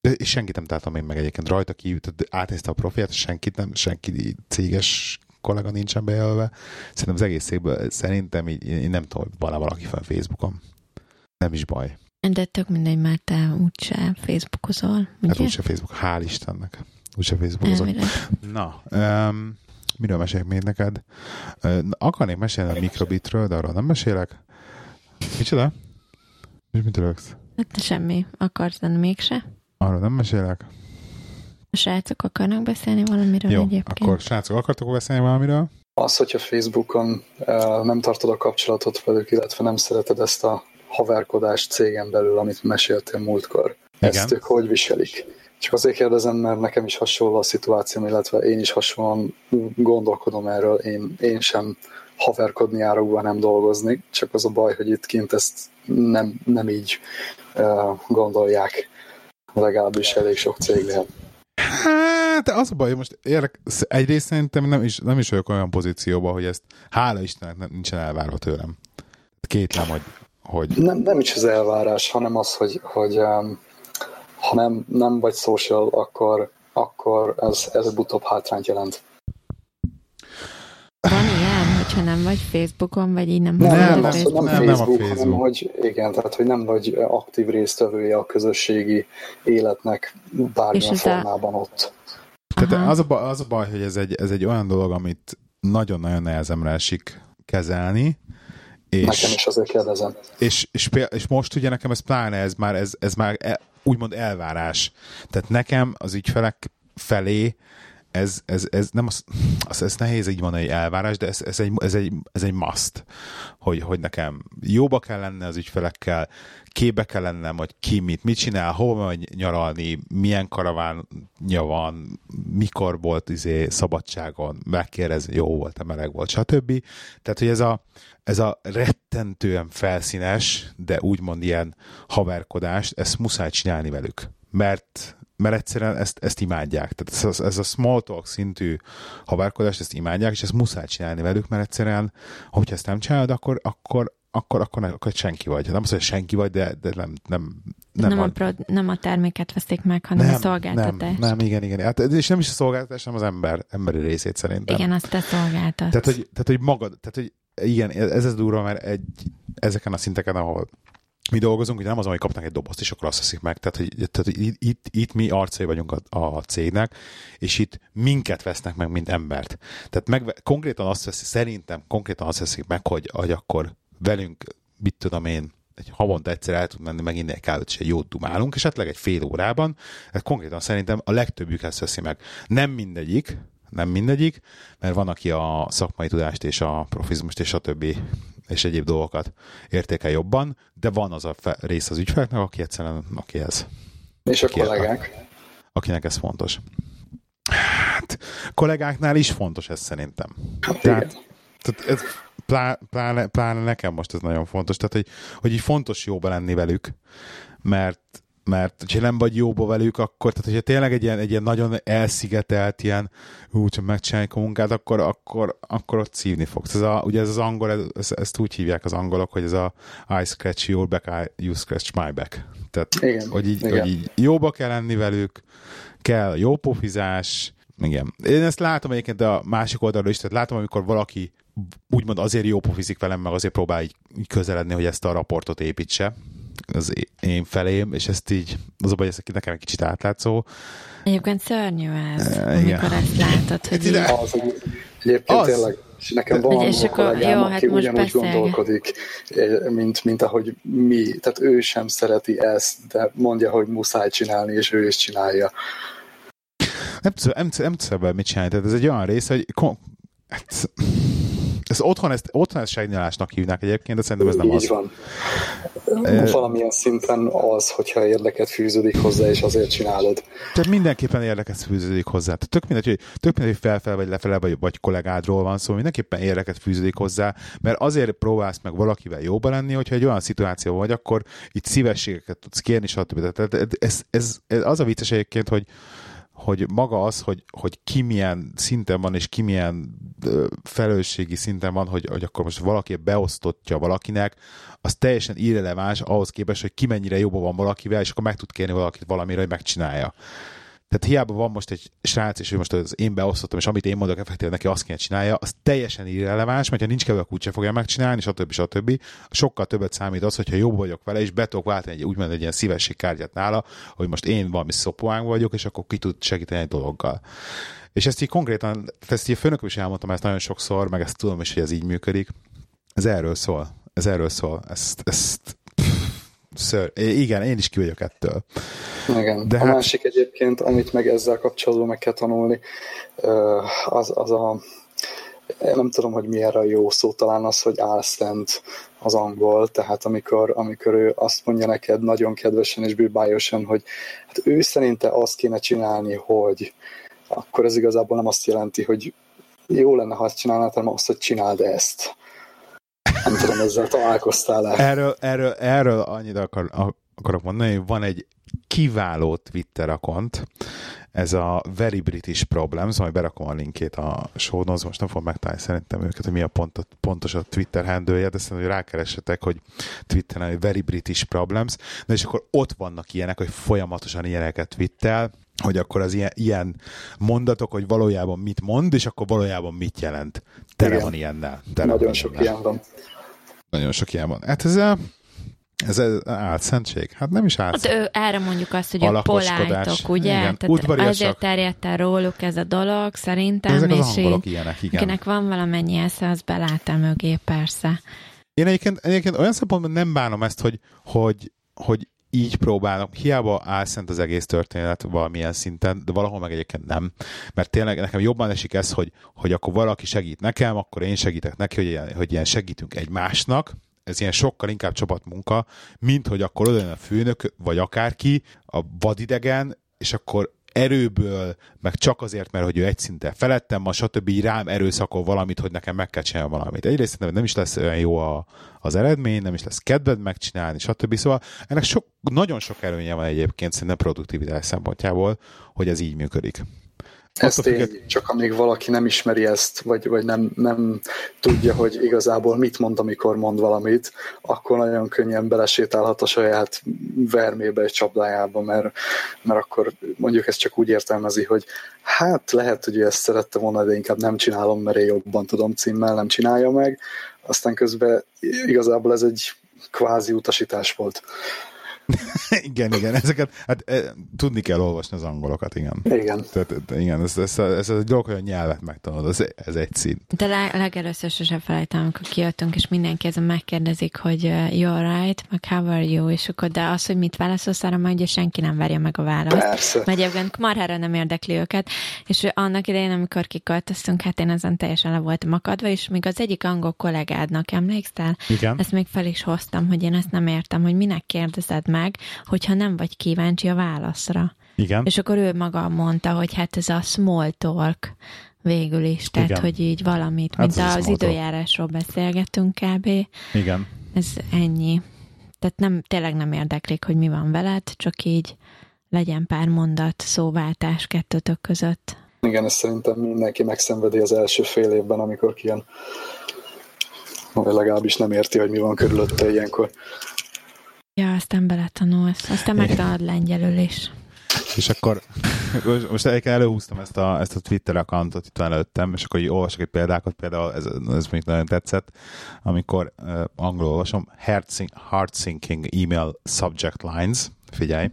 De- És senkit nem találtam én meg egyébként rajta ki, átnézte a profilt, senkit nem, senki céges kollega nincsen bejelölve. Szerintem az egész székből, szerintem így, én nem tudom, van valaki fel Facebookon. Nem is baj. De tök mindegy, mert te úgyse Facebookozol, Hát ugye? úgyse Facebook, hál' Istennek. Úgyse Facebookozom. Elvileg. Na, um, miről meséljek még neked? Uh, akarnék mesélni a mikrobitről, de arról nem mesélek. Micsoda? És mit rögsz? Hát semmi. Akarsz, de mégse. Arról nem mesélek. A srácok akarnak beszélni valamiről Jó, egyébként. akkor srácok, akartok beszélni valamiről? Az, hogyha Facebookon eh, nem tartod a kapcsolatot velük, illetve nem szereted ezt a haverkodást cégen belül, amit meséltél múltkor. Igen. Ezt ők hogy viselik? Csak azért kérdezem, mert nekem is hasonló a szituációm, illetve én is hasonlóan gondolkodom erről. Én, én sem haverkodni árokban nem dolgozni, csak az a baj, hogy itt kint ezt nem, nem így uh, gondolják. Legalábbis elég sok cégnél. Hát az a baj, hogy most érdek, egyrészt szerintem nem is, nem is vagyok olyan pozícióban, hogy ezt hála Istennek nincsen elvárva tőlem. Kétlem, hogy, hogy Nem, nem is az elvárás, hanem az, hogy, hogy um, ha nem, nem vagy social, akkor, akkor ez, ez butóbb hátrányt jelent. Van ilyen, hogyha nem vagy Facebookon, vagy így nem Nem, Nem, az, hogy nem, nem, nem a Facebook, Facebook. hanem hogy igen, tehát hogy nem vagy aktív résztvevője a közösségi életnek bármilyen ez a- formában ott. Tehát Aha. az a, baj, az a baj, hogy ez egy, ez egy olyan dolog, amit nagyon-nagyon nehezemre esik kezelni, és, Nekem is azért kérdezem. és, és, és most ugye nekem ez pláne, ez már, ez, ez már el, úgymond elvárás. Tehát nekem az ügyfelek felé ez, ez, ez nem az, az, ez nehéz így mondani, hogy elvárás, de ez, ez, egy, ez, egy, ez egy must, hogy, hogy nekem jóba kell lenni az ügyfelekkel, képbe kell lennem, hogy ki mit, mit csinál, hova megy nyaralni, milyen karavánja van, mikor volt izé szabadságon, megkérdezni, jó volt, meleg volt, stb. Tehát, hogy ez a, ez a rettentően felszínes, de úgymond ilyen haverkodást, ezt muszáj csinálni velük. Mert mert egyszerűen ezt, ezt imádják. Tehát ez, ez a small talk szintű havárkodást, ezt imádják, és ezt muszáj csinálni velük, mert egyszerűen, hogyha ezt nem csinálod, akkor, akkor, akkor, akkor, akkor senki vagy. Nem azt, hogy senki vagy, de, de nem, nem, Nem, nem, a, prod, nem a terméket veszik meg, hanem a szolgáltatást. Nem, nem, igen, igen. Hát, és nem is a szolgáltatás, hanem az ember, emberi részét szerintem. Igen, azt te szolgáltatsz. Tehát, hogy, tehát, hogy magad, tehát, hogy igen, ez az durva, mert egy, ezeken a szinteken, ahol mi dolgozunk, hogy nem az, hogy kapnak egy dobozt, és akkor azt veszik meg. Tehát, hogy, tehát, itt, itt, itt mi arcai vagyunk a, a cégnek, és itt minket vesznek meg, mint embert. Tehát meg, konkrétan azt veszik, szerintem konkrétan azt veszik meg, hogy, hogy akkor velünk, mit tudom én, egy havonta egyszer el tud menni, meg inni egy kávét, és egy jót dumálunk, esetleg egy fél órában. Ez konkrétan szerintem a legtöbbjük ezt veszi meg. Nem mindegyik, nem mindegyik, mert van, aki a szakmai tudást és a profizmust és a többi és egyéb dolgokat értékel jobban, de van az a fe- rész az ügyfeleknek, aki egyszerűen, aki ez. És a Aki- kollégák. Akinek ez fontos. Hát, kollégáknál is fontos ez szerintem. Hát Tehát, igen. tehát ez plá, pláne, pláne nekem most ez nagyon fontos, tehát hogy, hogy így fontos jóba lenni velük, mert mert ha nem vagy jóba velük, akkor, tehát hogyha tényleg egy ilyen, egy ilyen nagyon elszigetelt, ilyen, hú, csak megcsináljuk a munkát, akkor, akkor, akkor ott szívni fogsz. Ez a, ugye ez az angol, ez, ez, ezt úgy hívják az angolok, hogy ez a I scratch your back, I, you scratch my back. Tehát, Igen, hogy így, igen. hogy így jóba kell lenni velük, kell jó pofizás, igen. Én ezt látom egyébként a másik oldalról is, tehát látom, amikor valaki úgymond azért jó pofizik velem, meg azért próbál így közeledni, hogy ezt a raportot építse az én felém, és ezt így, az a baj, ez nekem egy kicsit átlátszó. Egyébként szörnyű ez, igen. amikor ezt látod, [LAUGHS] hogy így, Az, hogy egyébként Az. tényleg, és nekem van És akkor- kollégám, jó, aki hát most ugyanúgy beszélge. gondolkodik, eh, mint, mint ahogy mi. Tehát ő sem szereti ezt, de mondja, hogy muszáj csinálni, és ő is csinálja. Nem tudom, nem, tudom- nem tudom ebben mit csinálni. Tehát ez egy olyan rész, hogy kon- hát, ez otthon, ezt, otthon ezt segnyalásnak hívnák egyébként, de szerintem ez nem Így az. van. Eh, Valamilyen szinten az, hogyha érdeket fűződik hozzá, és azért csinálod. Tehát mindenképpen érdekes fűződik hozzá. Tehát tök mindegy, hogy, tök mindegy, hogy felfel vagy lefele, vagy, vagy kollégádról van szó, mindenképpen érdekes fűződik hozzá, mert azért próbálsz meg valakivel jóba lenni, hogyha egy olyan szituáció vagy, akkor itt szívességeket tudsz kérni, stb. Tehát ez, ez, ez, az a vicces egyébként, hogy, hogy maga az, hogy, hogy ki milyen szinten van, és ki milyen felelősségi szinten van, hogy, hogy akkor most valaki beosztottja valakinek, az teljesen irreleváns ahhoz képest, hogy ki mennyire jobban van valakivel, és akkor meg tud kérni valakit valamire, hogy megcsinálja. Tehát hiába van most egy srác, és ő most az én beosztottam, és amit én mondok, effektíven neki azt kéne csinálja, az teljesen irreleváns, mert ha nincs kedve, akkor úgyse fogja megcsinálni, stb. stb. Sokkal többet számít az, hogyha jobb vagyok vele, és be tudok váltani egy, úgymond egy ilyen szívességkártyát nála, hogy most én valami szopóánk vagyok, és akkor ki tud segíteni egy dologgal. És ezt így konkrétan, ezt így a főnököm is elmondtam ezt nagyon sokszor, meg ezt tudom is, hogy ez így működik. Ez erről szól. Ez erről szól. Ezt, ezt ször, igen, én is ki vagyok ettől. Igen. De a hát- másik egyébként, amit meg ezzel kapcsolatban meg kell tanulni, az, az a nem tudom, hogy mi erre a jó szó, talán az, hogy álszent az angol, tehát amikor, amikor ő azt mondja neked nagyon kedvesen és bűbájosan, hogy hát ő szerinte azt kéne csinálni, hogy akkor ez igazából nem azt jelenti, hogy jó lenne, ha azt csinálnád, hanem azt, hogy csináld ezt. Nem tudom, ezzel találkoztál-e? Erről, erről, erről annyit akar, akarok mondani, hogy van egy kiváló Twitter akont, ez a Very British Problems, majd berakom a linkét a show notes, most nem fogom megtalálni szerintem őket, hogy mi a pont, pontos a Twitter handle de szerintem, hogy rákeressetek, hogy Twitteren, hogy Very British Problems, na és akkor ott vannak ilyenek, hogy folyamatosan ilyeneket twittel, hogy akkor az ilyen, ilyen mondatok, hogy valójában mit mond, és akkor valójában mit jelent. Tele Igen. van ilyennel. Tele Nagyon van sok ilyennel. ilyen van. Nagyon sok ilyen van. Hát ez a, ez álszentség? Hát nem is Hát álszentség. ő, erre mondjuk azt, hogy a polájtok, ugye? Igen, Tehát udvariasak. azért terjedt el róluk ez a dolog, szerintem, Ezek az és angolok így, ilyenek, igen. akinek van valamennyi esze, az belát mögé, persze. Én egyébként, egyébként olyan szempontból nem bánom ezt, hogy, hogy, hogy így próbálok, hiába álszent az egész történet valamilyen szinten, de valahol meg egyébként nem. Mert tényleg nekem jobban esik ez, hogy, hogy akkor valaki segít nekem, akkor én segítek neki, hogy ilyen, hogy ilyen segítünk egymásnak, ez ilyen sokkal inkább csapatmunka, mint hogy akkor oda a főnök, vagy akárki, a vadidegen, és akkor erőből, meg csak azért, mert hogy ő egy szinte felettem, ma stb. így rám erőszakol valamit, hogy nekem meg kell csinálni valamit. Egyrészt szerintem nem is lesz olyan jó a, az eredmény, nem is lesz kedved megcsinálni, stb. Szóval ennek sok, nagyon sok előnye van egyébként szerintem produktivitás szempontjából, hogy ez így működik. Ez tény, csak amíg valaki nem ismeri ezt, vagy, vagy nem, nem tudja, hogy igazából mit mond, amikor mond valamit, akkor nagyon könnyen belesétálhat a saját vermébe, egy csapdájába, mert, mert akkor mondjuk ezt csak úgy értelmezi, hogy hát lehet, hogy ő ezt szerette volna, de inkább nem csinálom, mert én jobban tudom címmel, nem csinálja meg. Aztán közben igazából ez egy kvázi utasítás volt. [LAUGHS] igen, igen, ezeket, hát e, tudni kell olvasni az angolokat, igen. Igen. Tehát, igen, ez, ez, ez, ez a dolog, hogy a nyelvet megtanulod, ez, ez egy szint. De leg, legelőször sosem felejtem, amikor kijöttünk, és mindenki ezen megkérdezik, hogy uh, you're right, meg how are you, és akkor de az, hogy mit válaszolsz, arra majd ugye senki nem várja meg a választ. Persze. Mert egyébként marhára nem érdekli őket, és annak idején, amikor kiköltöztünk, hát én ezen teljesen le voltam akadva, és még az egyik angol kollégádnak, emlékszel? Igen. Ezt még fel is hoztam, hogy én ezt nem értem, hogy minek kérdezed meg, hogyha nem vagy kíváncsi a válaszra. Igen. És akkor ő maga mondta, hogy hát ez a small talk végül is, tehát Igen. hogy így valamit, Hát mint az talk. időjárásról beszélgetünk kb. Igen. Ez ennyi. Tehát nem, tényleg nem érdeklik, hogy mi van veled, csak így legyen pár mondat, szóváltás kettőtök között. Igen, ezt szerintem mindenki megszenvedi az első fél évben, amikor kijön. Vagy legalábbis nem érti, hogy mi van körülötte ilyenkor. Ja, aztán beletanulsz, aztán megtanulod lengyelül is. És akkor most- előhúztam ezt a, ezt a Twitter accountot itt van előttem, és akkor így olvasok egy példákat, például ez, ez még nagyon tetszett, amikor uh, angolul olvasom, heart-sink- heart-sinking email subject lines, figyelj,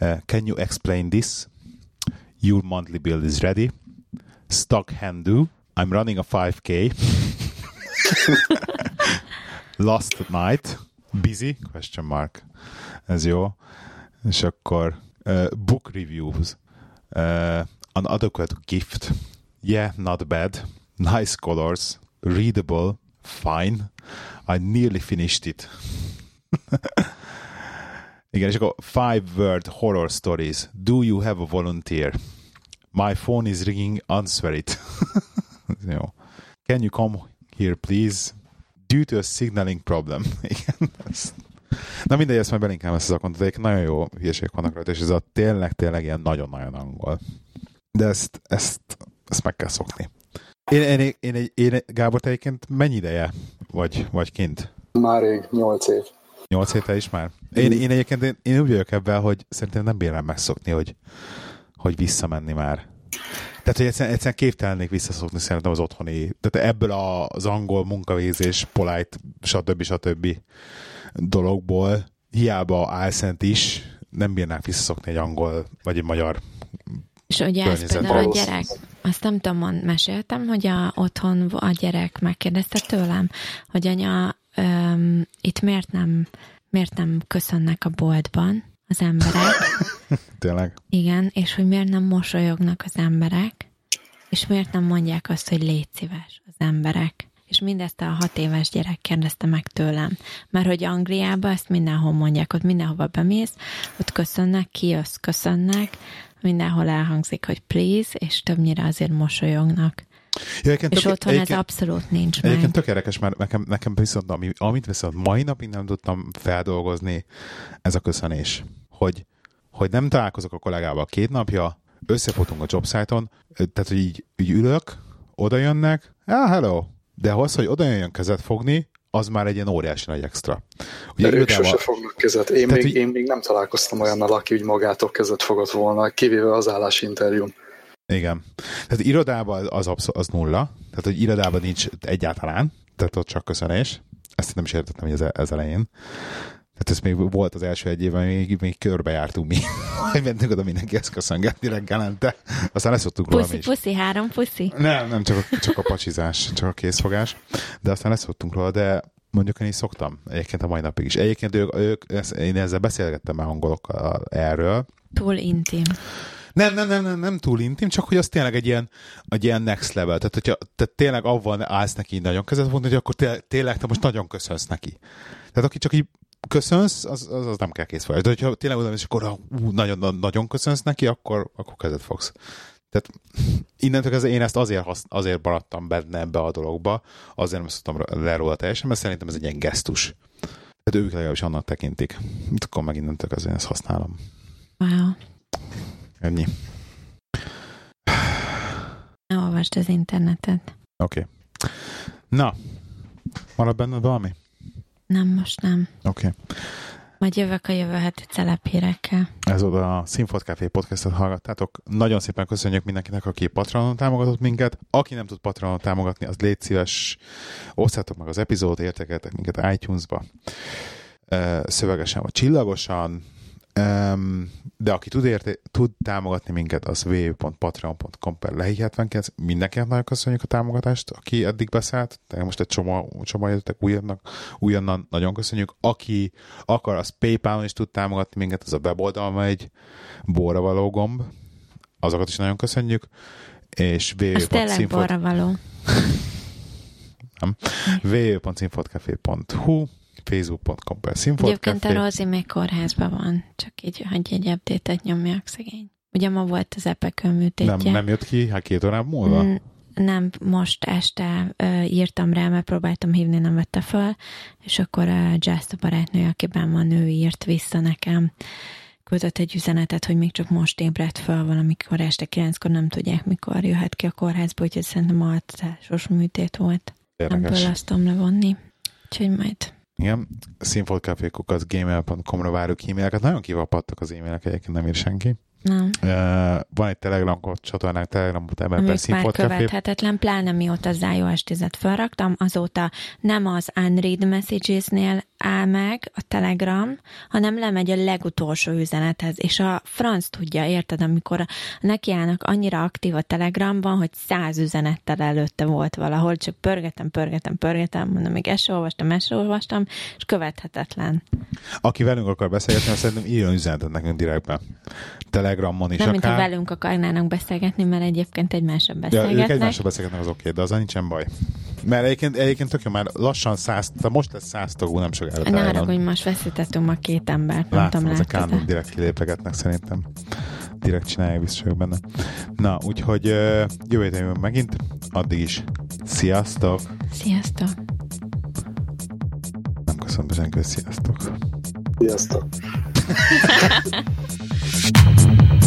uh, can you explain this? Your monthly bill is ready. Stock hand do. I'm running a 5K. [LAUGHS] Last night. Busy? Question mark. Ez jó. És akkor uh, book reviews. Uh, an adequate gift. Yeah, not bad. Nice colors. Readable. Fine. I nearly finished it. [LAUGHS] Igen, és akkor five word horror stories. Do you have a volunteer? My phone is ringing, answer it. [LAUGHS] Jó. Can you come here, please? Due to a signaling problem. [LAUGHS] Igen, ez. Na mindegy, ezt majd belinkelem ezt az egyébként nagyon jó hírségek vannak rajta, és ez a tényleg, tényleg ilyen nagyon-nagyon angol. De ezt, ezt, ezt meg kell szokni. Én, én, én, én, én, Gábor, te egyébként mennyi ideje vagy, vagy kint? Már rég, 8 év. Nyolc héte is már? Én, én egyébként én, én úgy vagyok ebben, hogy szerintem nem bírnám megszokni, hogy, hogy visszamenni már. Tehát, hogy egyszerűen, egyszerűen képtelennék visszaszokni szerintem az otthoni, tehát ebből a- az angol munkavégzés, polite, stb. stb. dologból hiába álszent is, nem bírnák visszaszokni egy angol, vagy egy magyar És ugye ez például a gyerek, azt nem tudom, mond, meséltem, hogy a, otthon a gyerek megkérdezte tőlem, hogy anya, öm, itt miért nem, miért nem köszönnek a boltban az emberek, [LAUGHS] tényleg. igen, és hogy miért nem mosolyognak az emberek, és miért nem mondják azt, hogy légy szíves az emberek. És mindezt a hat éves gyerek kérdezte meg tőlem. Mert hogy Angliában ezt mindenhol mondják, ott mindenhova bemész, ott köszönnek, kijössz, köszönnek, mindenhol elhangzik, hogy please, és többnyire azért mosolyognak. Ja, egyébként És tök- otthon ez egyébként- abszolút nincs Egyébként meg. tök érdekes, mert nekem, nekem viszont, ami, amit viszont mai napig nem tudtam feldolgozni, ez a köszönés. Hogy, hogy nem találkozok a kollégával két napja, összefutunk a jobsite-on, tehát, hogy így, így ülök, oda jönnek, ah, hello, de ahhoz, hogy oda jöjjön kezet fogni, az már egy ilyen óriási nagy extra. De ők sose fognak kezet. Én Tehát még, így- én még nem találkoztam olyannal, aki úgy magától kezet fogott volna, kivéve az állásinterjún. Igen. Tehát irodában az, abszol- az nulla, tehát hogy irodában nincs egyáltalán, tehát ott csak köszönés. Ezt nem is értettem hogy ez, ez elején. Tehát ez még volt az első egy évben, még, még körbejártunk mi. [LAUGHS] Hogy mentünk oda mindenkihez köszöngetni reggelente. Aztán leszoktunk róla Puszi, puszi, három puszi. Nem, nem, csak a, csak a pacsizás, csak a készfogás. De aztán leszoktunk róla, de mondjuk én is szoktam. Egyébként a mai napig is. Egyébként ők, ők ezt, én ezzel beszélgettem már angolokkal erről, Túl intim. Nem, nem, nem, nem, nem túl intim, csak hogy az tényleg egy ilyen, egy ilyen next level. Tehát, hogyha tehát tényleg avval állsz neki nagyon kezet fogni, hogy akkor tényleg, te most nagyon köszönsz neki. Tehát aki csak így köszönsz, az, az, az nem kell kész vagy. De hogyha tényleg oda és akkor ú, nagyon, nagyon köszönsz neki, akkor, akkor kezet fogsz. Tehát innentől kezdve én ezt azért, hasz, azért maradtam benne ebbe a dologba, azért nem szoktam le róla teljesen, mert szerintem ez egy ilyen gesztus. Tehát ők legalábbis annak tekintik. Akkor meg innentől kezdve én ezt használom. Wow. Ennyi. Ne olvasd az internetet. Oké. Okay. Na, marad benned valami? Nem, most nem. Oké. Okay. Majd jövök a jövő heti celebhírekkel. Ez oda a Színfolt Café podcastot hallgattátok. Nagyon szépen köszönjük mindenkinek, aki Patronon támogatott minket. Aki nem tud Patronon támogatni, az légy szíves, osszátok meg az epizódot, értekeltek minket iTunes-ba. Szövegesen vagy csillagosan, de aki tud, érte, tud támogatni minket, az www.patreon.com per lehi 79. Mindenkinek nagyon köszönjük a támogatást, aki eddig beszállt. Tehát most egy csomó, csomó jöttek újonnak, újonnan nagyon köszönjük. Aki akar, az Paypal-on is tud támogatni minket, az a weboldal megy, borra való gomb. Azokat is nagyon köszönjük. És www. Ez. Nem. facebook.com per Egyébként a Rozi még kórházban van, csak így, hogy egy update-et nyomjak szegény. Ugye ma volt az epekön műtétje. Nem, nem jött ki, hát két órán múlva? Mm, nem, most este uh, írtam rá, mert próbáltam hívni, nem vette föl, és akkor a Just a barátnő, akiben van, ő írt vissza nekem, küldött egy üzenetet, hogy még csak most ébredt föl valamikor este kilenckor, nem tudják, mikor jöhet ki a kórházba, úgyhogy szerintem altatásos műtét volt. Érdekes. Ebből azt tudom levonni. Úgyhogy majd igen, színfoltcafékukat gmail.com-ra várjuk e-maileket. Nagyon kivapadtak az e-mailek, egyébként nem ír senki. Nem. Uh, van egy Telegram csatornánk, Telegram ember per már követhetetlen, pláne mióta az iOS 10 felraktam, azóta nem az unread messages-nél áll meg a Telegram, hanem lemegy a legutolsó üzenethez, és a franc tudja, érted, amikor nekiállnak annyira aktív a Telegramban, hogy száz üzenettel előtte volt valahol, csak pörgetem, pörgetem, pörgetem, mondom, még ezt olvastam, ezt olvastam, és követhetetlen. Aki velünk akar beszélgetni, azt szerintem írjon üzenetet nekünk direktben. Telegramon is Nem, akár. mint ha velünk akarnának beszélgetni, mert egyébként egymással beszélgetnek. Ja, ők egymással beszélgetnek, az oké, okay, de azzal nincsen baj. Mert egyébként, egyébként tök jó, már lassan száz, most lesz száz tagú, nem sokára. Ne arra, hogy most veszítettünk ma két embert. Látom, ezek állandóan direkt kilépegetnek szerintem. Direkt csinálják, biztos benne. Na, úgyhogy jövő héten megint, addig is. Sziasztok! Sziasztok! Nem köszönöm senki, sziasztok! Sziasztok! [LAUGHS] Thank you.